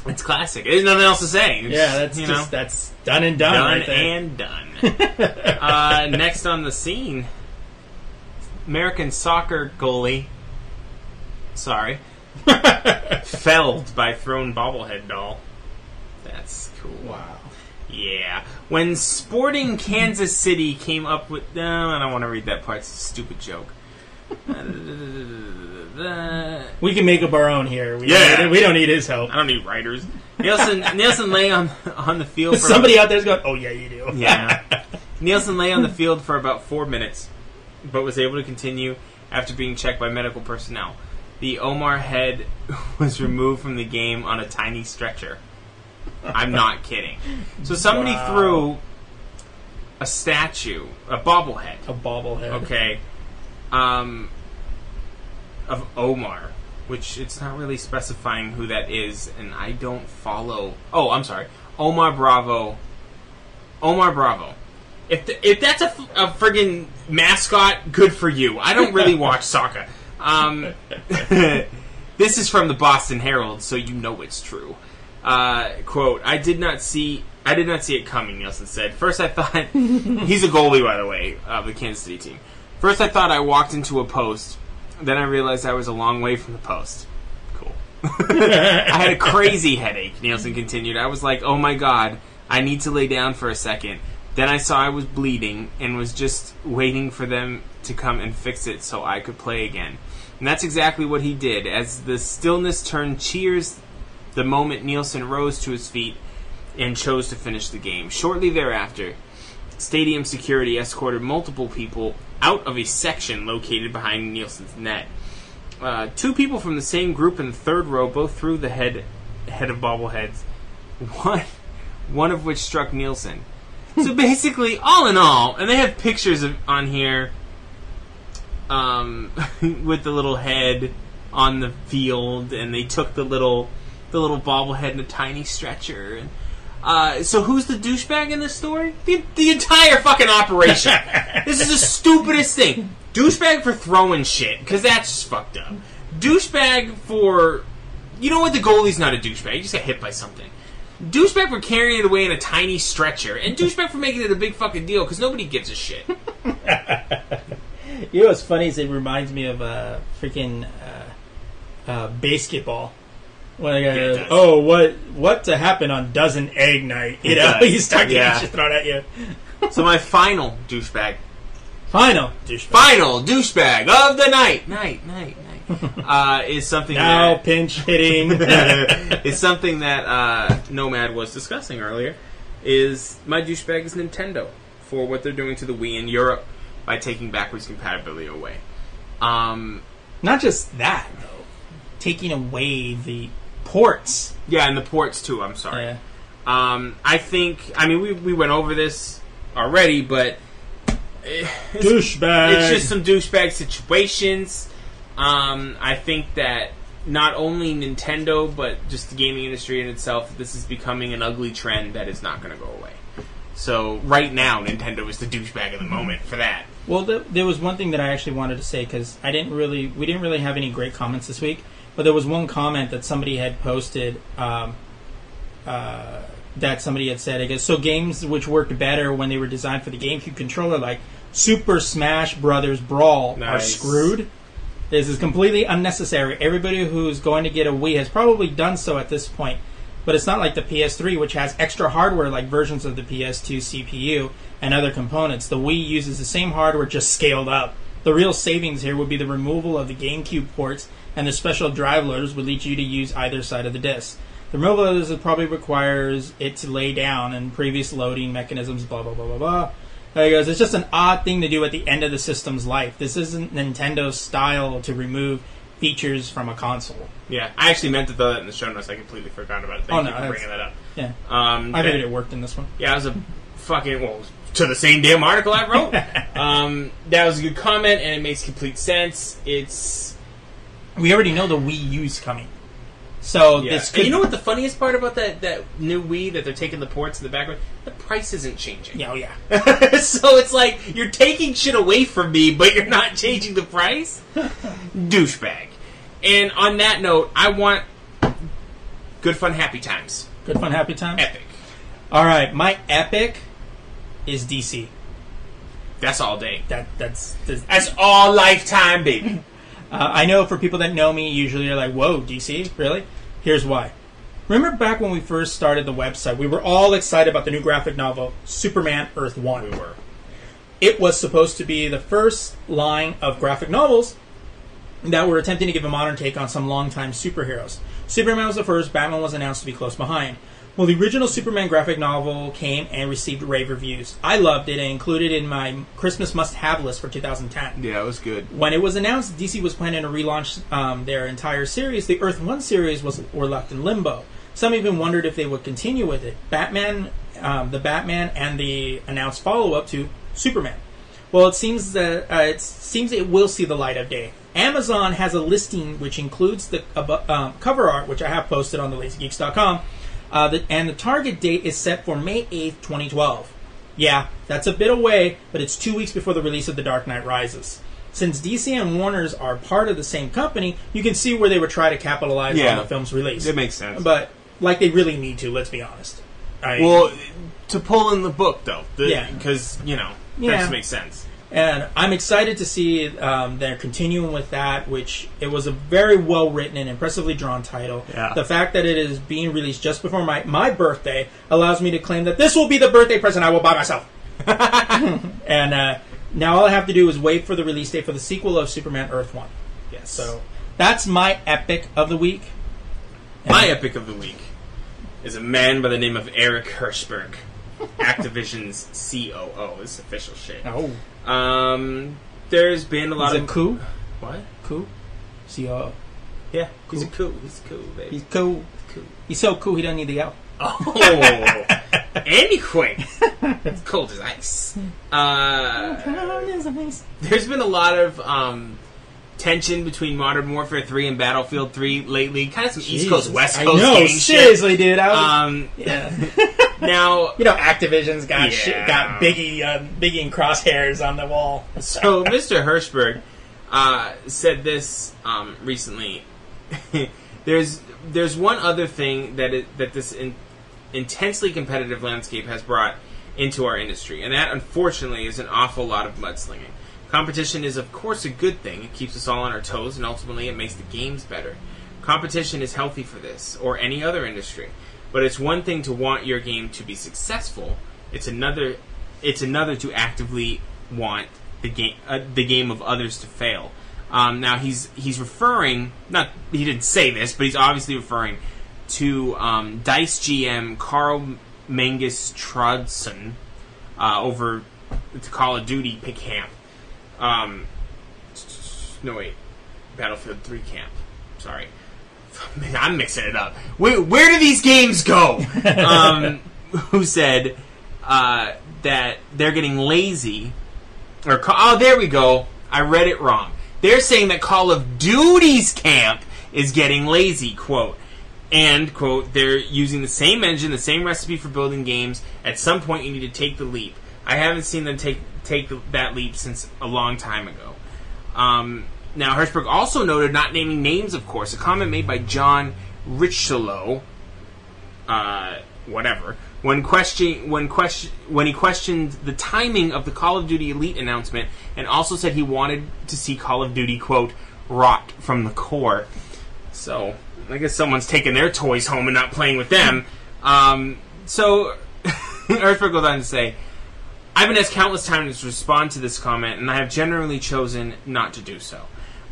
it's classic. There's nothing else to say. It's, Yeah, that's you just know, that's done and done. done right and done. uh, next on the scene, American soccer goalie. Sorry, felled by thrown bobblehead doll. That's cool. Wow. Yeah. When Sporting Kansas City came up with. No, I don't want to read that part. It's a stupid joke. uh, We can make up our own here. We Yeah. don't need, we don't need his help. I don't need writers. Nielsen Nielsen lay on on the field. For Somebody out there's going, "Oh yeah, you do." Yeah. Nielsen lay on the field for about four minutes, but was able to continue after being checked by medical personnel. The Omar head was removed from the game on a tiny stretcher. I'm not kidding. So somebody Wow. threw a statue, a bobblehead, a bobblehead. okay, um, of Omar, which it's not really specifying who that is, and I don't follow. Oh, I'm sorry, Omar Bravo. Omar Bravo. If the, if that's a, f- a friggin' mascot, good for you. I don't really watch soccer. Um, this is from the Boston Herald, so you know it's true. Uh, quote: I did not see. I did not see it coming. Nielsen said. First, I thought he's a goalie, by the way, of the Kansas City team. First, I thought I walked into a post. Then I realized I was a long way from the post. Cool. I had a crazy headache. Nielsen continued. I was like, "Oh my god, I need to lay down for a second. Then I saw I was bleeding and was just waiting for them to come and fix it so I could play again. And that's exactly what he did. As the stillness turned cheers the moment Nielsen rose to his feet and chose to finish the game. Shortly thereafter, stadium security escorted multiple people out of a section located behind Nielsen's net. Uh, two people from the same group in the third row both threw the head head of bobbleheads. One, one of which struck Nielsen. So basically, all in all, and they have pictures of, on here um, with the little head on the field, and they took the little the little bobblehead in a tiny stretcher. And uh, so, who's the douchebag in this story? The, the entire fucking operation. this is the stupidest thing. Douchebag for throwing shit because that's just fucked up. Douchebag for you know what? The goalie's not a douchebag. He just got hit by something. Douchebag for carrying it away in a tiny stretcher, and douchebag for making it a big fucking deal because nobody gives a shit. You know what's funny is it reminds me of uh, freaking uh, uh, basketball. I it oh, what what to happen on dozen egg night? You It know, you start getting Yeah. shit thrown at you. so my final douchebag, Final douchebag. final douchebag of the night, night, night, night, uh, is something Now that pinch hitting. is something that uh, Nomad was discussing earlier. Is my douchebag is Nintendo for what they're doing to the Wii in Europe by taking backwards compatibility away. Um, Not just that though, taking away the ports. yeah, and the ports too. I'm sorry. Yeah. Um, I think. I mean, we we went over this already, but eh, it's, Douchebag. it's just some douchebag situations. Um, I think that not only Nintendo, but just the gaming industry in itself, this is becoming an ugly trend that is not going to go away. So right now, Nintendo is the douchebag of the moment for that. Well, th- there was one thing that I actually wanted to say because I didn't really, we didn't really have any great comments this week. But there was one comment that somebody had posted um, uh, that somebody had said. I guess so. Games which worked better when they were designed for the GameCube controller, like Super Smash Brothers Brawl, are screwed. This is completely unnecessary. Everybody who's going to get a Wii has probably done so at this point. But it's not like the PS3, which has extra hardware like versions of the PS2 CPU and other components. The Wii uses the same hardware, just scaled up. The real savings here would be the removal of the GameCube ports, and the special drive loaders would lead you to use either side of the disc. The removal of this probably requires it to lay down and previous loading mechanisms, blah, blah, blah, blah, blah. There he goes. It's just an odd thing to do at the end of the system's life. This isn't Nintendo's style to remove features from a console. Yeah, I actually meant to throw that in the show notes. I completely forgot about it. Thank Oh, you no, for bringing that up. Yeah. Um, I figured it worked in this one. Yeah, it was a fucking well to the same damn article I wrote. um, that was a good comment, and it makes complete sense. It's We already know the Wii U's coming. So yeah. this And you know what the funniest part about that that new Wii that they're taking the ports in the background? The price isn't changing. Yeah, oh yeah. so it's like you're taking shit away from me, but you're not changing the price. Douchebag. And on that note, I want good fun, happy times. Good fun, happy time. Epic. All right, my epic is DC. That's all day. That that's, that's That's all lifetime, baby. Uh, I know for people that know me, usually they're like, "Whoa, DC, really?" Here's why. Remember back when we first started the website, we were all excited about the new graphic novel, Superman Earth One. we were. It was supposed to be the first line of graphic novels that were attempting to give a modern take on some longtime superheroes. Superman was the first, Batman was announced to be close behind. Well, the original Superman graphic novel came and received rave reviews. I loved it and included it in my Christmas must have list for 2010. Yeah, it was good. When it was announced DC was planning to relaunch um, their entire series, the Earth One series was were left in limbo. Some even wondered if they would continue with it. Batman, um, the Batman, and the announced follow up to Superman. Well, it seems that uh, it seems it will see the light of day. Amazon has a listing which includes the um, cover art, which I have posted on the LazyGeeks.com, uh, the, and the target date is set for May 8th, 2012. Yeah, that's a bit away, but it's two weeks before the release of The Dark Knight Rises. Since DC and Warner's are part of the same company, you can see where they would try to capitalize Yeah. on the film's release. It makes sense. But, like, they really need to, let's be honest. I, Well, to pull in the book though, Yeah. because you know Yeah. that just makes sense. And I'm excited to see um, they're continuing with that, which it was a very well written and impressively drawn title. Yeah. The fact that it is being released just before my, my birthday allows me to claim that this will be the birthday present I will buy myself. and uh, now all I have to do is wait for the release date for the sequel of Superman Earth One. Yes. So that's my epic of the week. My epic of the week is a man by the name of Eric Hirshberg, Activision's COO. This is official shit. Oh, Um, there's been a lot he's a of coup, what? coup, C-O-O. Yeah, he's a cool. He's cool, baby. He's cool. cool. He's so cool he doesn't need the L. Oh, anyway, it's cold as ice. Uh, there's been a lot of um, tension between Modern Warfare 3 and Battlefield 3 lately. Kind of some East Coast, Jesus. West I Coast know, gang shit. seriously, dude. I was, Um, yeah. now, You know, Activision's got Yeah. shit, got Biggie, uh, Biggie and crosshairs on the wall. so Mr. Hirshberg uh, said this um, recently. there's there's one other thing that it, that this in, intensely competitive landscape has brought into our industry, and that unfortunately is an awful lot of mudslinging. Competition is of course a good thing; it keeps us all on our toes, and ultimately it makes the games better. Competition is healthy for this or any other industry, but it's one thing to want your game to be successful. It's another it's another to actively want the game uh, the game of others to fail. Um, now he's he's referring not he didn't say this, but he's obviously referring to um, Dice GM Karl Magnus Troedsson uh, over the Call of Duty pick camp. Um, no wait, Battlefield Three camp. Sorry, I'm mixing it up. Where, where do these games go? um, who said uh, that they're getting lazy? Or oh, there we go. I read it wrong. They're saying that Call of Duty's camp is getting lazy. Quote. And quote, they're using the same engine, the same recipe for building games. At some point, you need to take the leap. I haven't seen them take take that leap since a long time ago. Um, now, Hirshberg also noted, not naming names, of course, a comment made by John Riccitiello, uh, whatever, when question when question when he questioned the timing of the Call of Duty Elite announcement, and also said he wanted to see Call of Duty quote rot from the core. So I guess someone's taking their toys home and not playing with them. Um, so Earthberg goes on to say, I've been asked countless times to respond to this comment, and I have generally chosen not to do so.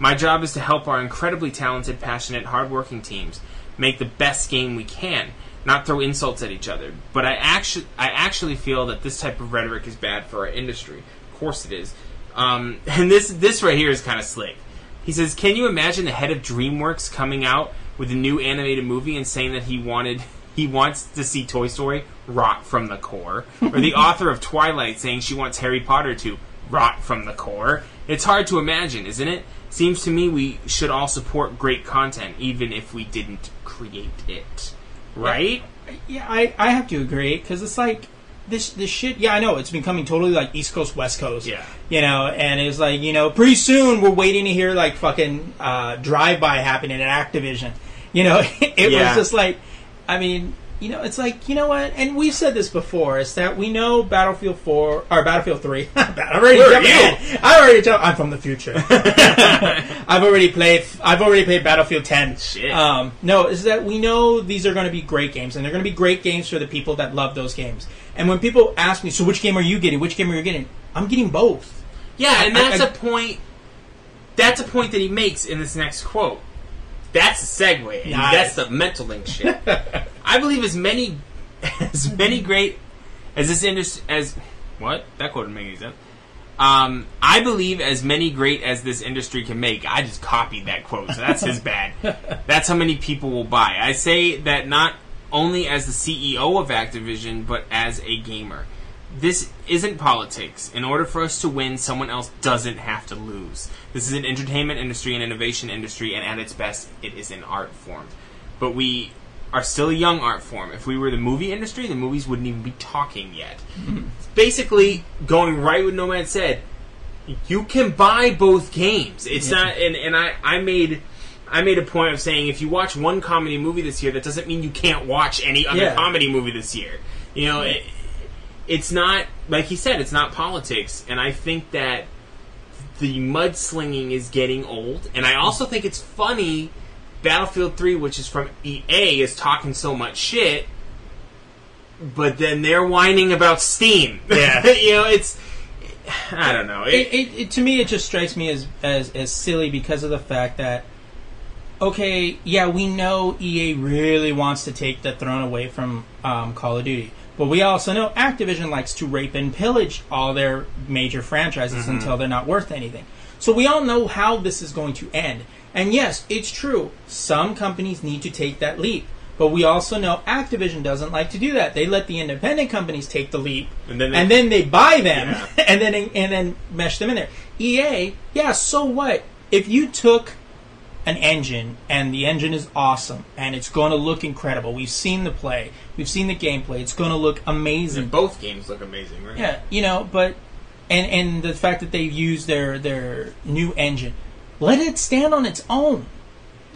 My job is to help our incredibly talented, passionate, hardworking teams make the best game we can, not throw insults at each other. But I actually, I actually feel that this type of rhetoric is bad for our industry. Of course it is. Um, and this, this right here is kind of slick. He says, "Can you imagine the head of DreamWorks coming out with a new animated movie and saying that he wanted he wants to see Toy Story rot from the core, or the author of Twilight saying she wants Harry Potter to rot from the core? It's hard to imagine, isn't it? Seems to me we should all support great content, even if we didn't create it, right? Yeah, I, I have to agree because it's like this this shit. Yeah, I know it's becoming totally like East Coast West Coast. Yeah. you know, and it's like you know pretty soon we're waiting to hear like fucking uh, drive by happening at Activision. You know, it Yeah. was just like, I mean. You know, it's like you know what, and we've said this before. Is that we know Battlefield Four or Battlefield Three? I've already jumped. I already jumped. I'm from the future. I've already played. I've already played Battlefield Ten. Um, no, is that we know these are going to be great games, and they're going to be great games for the people that love those games. And when people ask me, "So which game are you getting? Which game are you getting?" I'm getting both. Yeah, and I- that's I- a point that's a point that he makes in this next quote. That's a segue. Nice. That's the mental link shit. I believe as many as many great as this industry as what that quote didn't make any sense. Um, I believe as many great as this industry can make. I just copied that quote, so that's his bad. That's how many people will buy. I say that not only as the CEO of Activision, but as a gamer. This isn't politics. In order for us to win, someone else doesn't have to lose. This is an entertainment industry, an innovation industry, and at its best, it is an art form. But we are still a young art form. If we were the movie industry, the movies wouldn't even be talking yet. Basically, going right what Nomad said, you can buy both games. It's not, and, and I, I made. I made a point of saying if you watch one comedy movie this year, that doesn't mean you can't watch any other Yeah. comedy movie this year. You know, it, it's not like he said, it's not politics, and I think that the mudslinging is getting old, and I also think it's funny. Battlefield Three, which is from EA, is talking so much shit, but then they're whining about Steam. Yeah. you know, it's I don't know. it, It, it, it to me it just strikes me as, as as silly because of the fact that okay yeah we know EA really wants to take the throne away from um, Call of Duty but we also know Activision likes to rape and pillage all their major franchises mm-hmm. until they're not worth anything so we all know how this is going to end and yes it's true some companies need to take that leap but we also know Activision doesn't like to do that. They let the independent companies take the leap, And then they- and then they buy them Yeah. and then and then mesh them in there. EA, yeah, so what? If you took an engine and the engine is awesome and it's going to look incredible. We've seen the play, we've seen the gameplay. It's going to look amazing. both games look amazing, right? Yeah, you know, but and and the fact that they use their their new engine, let it stand on its own.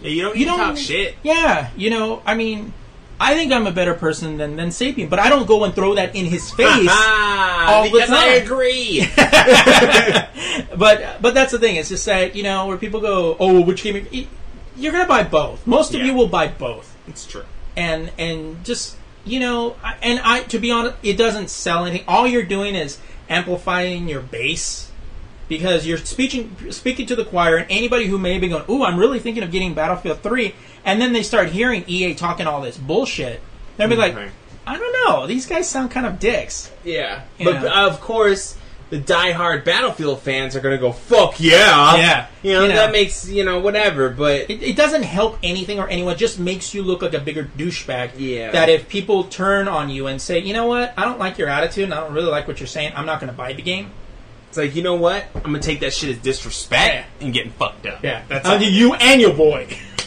Yeah, you don't You don't talk shit. Yeah, you know, I mean, I think I'm a better person than than Sabian, but I don't go and throw that in his face. All the because I agree. but but that's the thing. It's just that you know where people go, oh, which game? you- You're gonna buy both. Most of Yeah. you will buy both, it's true. and and just you know, and I to be honest, it doesn't sell anything. All you're doing is amplifying your base because you're speaking speaking to the choir, and anybody who may be going, "Ooh, I'm really thinking of getting Battlefield 3," and then they start hearing EA talking all this bullshit, they'll be like, mm-hmm. "I don't know, these guys sound kind of dicks." Yeah, You but know. of course, the diehard Battlefield fans are going to go, "Fuck yeah!" Yeah. you know, You know. that makes you know whatever. But It, it doesn't help anything or anyone. It just makes you look like a bigger douchebag. Yeah. That if people turn on you and say, you know what, I don't like your attitude and I don't really like what you're saying, I'm not going to buy the game. It's like you know what? I'm gonna take that shit as disrespect Yeah. and getting fucked up. Yeah, that's Uh, you and your boy.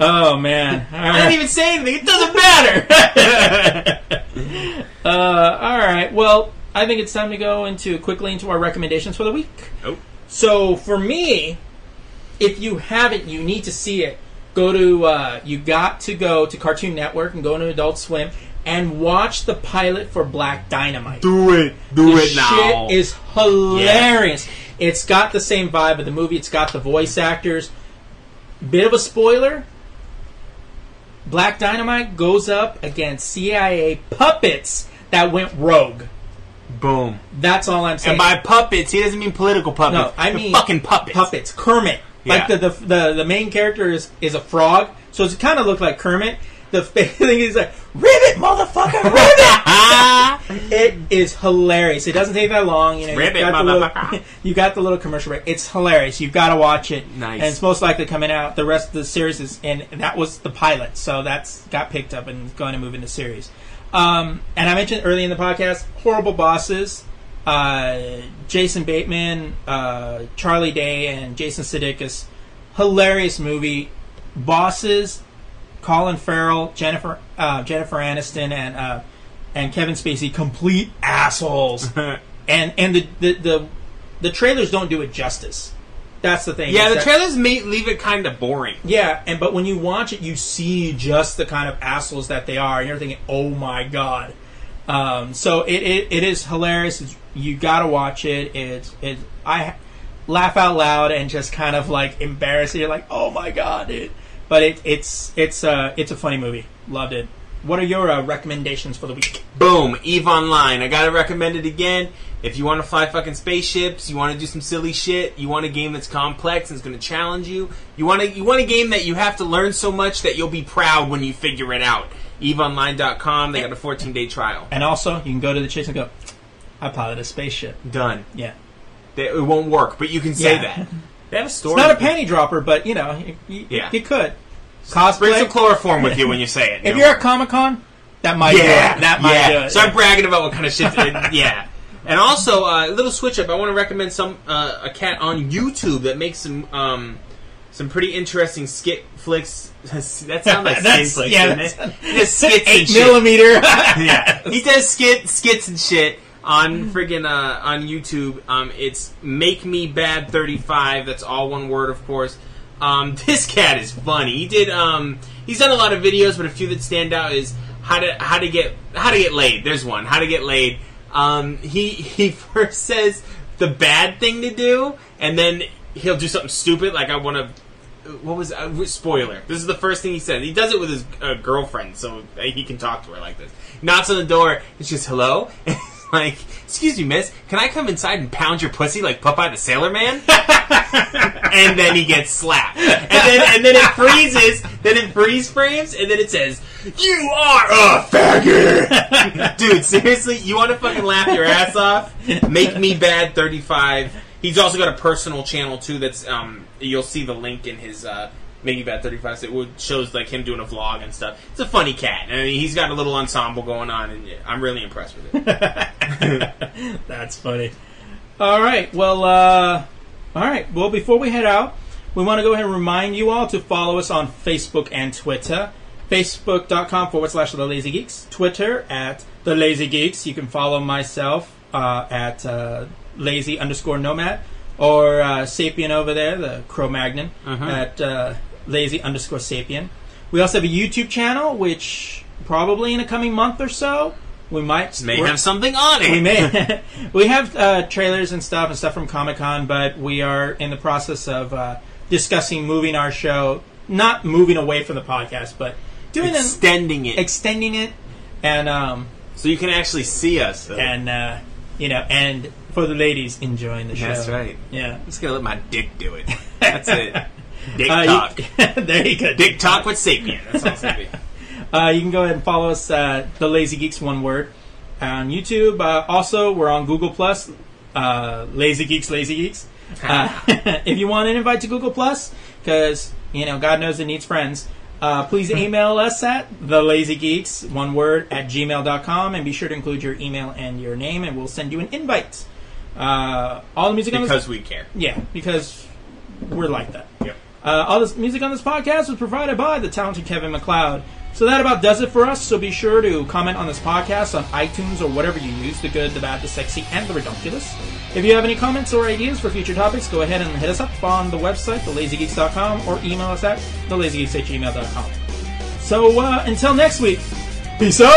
oh man! All I right. didn't even say anything. It doesn't matter. Uh, all right. Well, I think it's time to go into quickly into our recommendations for the week. oh, So for me, if you haven't, you need to see it. Go to uh, you got to go to Cartoon Network and go to Adult Swim and watch the pilot for Black Dynamite. do it, do the it now. shit is hilarious. It's got the same vibe of the movie. It's got the voice actors. Bit of a spoiler. Black Dynamite goes up against CIA puppets that went rogue. Boom. That's all I'm saying. And by puppets, he doesn't mean political puppets. No, I They're mean fucking puppets. Puppets. Kermit. Like Yeah. the, the the the main character is is a frog, so it kind of looked like Kermit. The thing is like ribbit, motherfucker, ribbit. it is hilarious. It doesn't take that long. You know, Ribbit, you've got the little, you got the little commercial break. It's hilarious. You've got to watch it. Nice. And it's most likely coming out. The rest of the series is, and that was the pilot, so that's got picked up and going to move into series. Um, and I mentioned early in the podcast, horrible bosses. Uh, Jason Bateman, uh, Charlie Day, and Jason Sudeikis. Hilarious movie. Bosses, Colin Farrell, Jennifer uh, Jennifer Aniston, and uh, and Kevin Spacey, complete assholes. and and the, the the the trailers don't do it justice. That's the thing. yeah, the that- trailers may leave it kind of boring. yeah, and but when you watch it, you see just the kind of assholes that they are, and you're thinking, "Oh my god!" Um, so it, it, it is hilarious. It's, you got to watch it. It's it. I laugh out loud and just kind of like embarrassed. You're like, "Oh my god!" Dude. But it, it's it's uh it's a funny movie. Loved it. What are your uh, recommendations for the week? Boom, Eve Online. I gotta recommend it again. If you want to fly fucking spaceships, you want to do some silly shit, you want a game that's complex and is going to challenge you, you want to you want a game that you have to learn so much that you'll be proud when you figure it out. EveOnline.com, they got a 14 day trial. And also, you can go to the chase and go, I pilot a spaceship. Done. Yeah. They- It won't work, but you can say Yeah. that. They have a story. It's not a panty dropper, but, you know, you, you, Yeah. you could. Bring Cosplay. some chloroform with you when you say it. if You you're know. at Comic Con, that might do yeah, it. That might yeah. do it. Start bragging about what kind of shit. yeah. And also, uh, a little switch up. I want to recommend some uh, a cat on YouTube that makes some um, some pretty interesting skit flicks. that sounds like skit flicks, yeah, doesn't it? He does skits and Eight shit. millimeter. yeah, he does skit skits and shit on friggin' uh, on YouTube. Um, it's Make Me Bad Thirty Five. That's all one word, of course. Um, this cat is funny. He did. Um, he's done a lot of videos, but a few that stand out is how to how to get how to get laid. There's one how to get laid. Um, he he first says the bad thing to do, and then he'll do something stupid like I want to what was uh, spoiler? This is the first thing he said. He does it with his uh, girlfriend, so he can talk to her like this. Knocks on the door. It's just hello. It's like, excuse me, miss, can I come inside and pound your pussy like Popeye the Sailor Man? and then he gets slapped. And then and then it freezes. Then it freeze frames, and then it says, "You are a faggot." Dude, seriously, you want to fucking laugh your ass off? Make me bad thirty five. He's also got a personal channel too. That's um, you'll see the link in his uh, Make Me Bad thirty five. It would shows like him doing a vlog and stuff. It's a funny cat. I mean, he's got a little ensemble going on, and I'm really impressed with it. That's funny. All right. Well, uh, all right. Well, before we head out, we want to go ahead and remind you all to follow us on Facebook and Twitter. Facebook.com forward slash The Lazy Geeks. Twitter at The Lazy Geeks. You can follow myself uh, at uh, Lazy underscore Nomad or uh, Sabian over there, the Cro Magnon, at uh, Lazy underscore Sabian. We also have a YouTube channel, which probably in a coming month or so, we might May have something on it. we may. we have uh, trailers and stuff and stuff from Comic Con, but we are in the process of uh, discussing moving our show, not moving away from the podcast, but doing an, extending it extending it, and um, so you can actually see us. though. and uh, you know, and for the ladies enjoying the show. That's right. Yeah. I'm just gonna let my dick do it. That's it. Dick Uh, talk. you, there you go. Dick talk with Sabian. That's all it's gonna be. Uh, you can go ahead and follow us, uh, the Lazy Geeks, one word, on YouTube. Uh, also, we're on Google Plus, uh, Lazy Geeks, Lazy Geeks. Uh, if you want an invite to Google Plus, because you know God knows it needs friends, uh, please email us at the Lazy Geeks, one word, at gmail.com, and be sure to include your email and your name, and we'll send you an invite. Uh, all the music on this Because we care. yeah, because we're like that. Yep. Uh, all this music on this podcast was provided by the talented Kevin MacLeod. So that about does it for us. So be sure to comment on this podcast on iTunes or whatever you use the good, the bad, the sexy, and the ridiculous. If you have any comments or ideas for future topics, go ahead and hit us up on the website, thelazygeeks.com, or email us at thelazygeeks at gmail.com. So uh, until next week, peace out!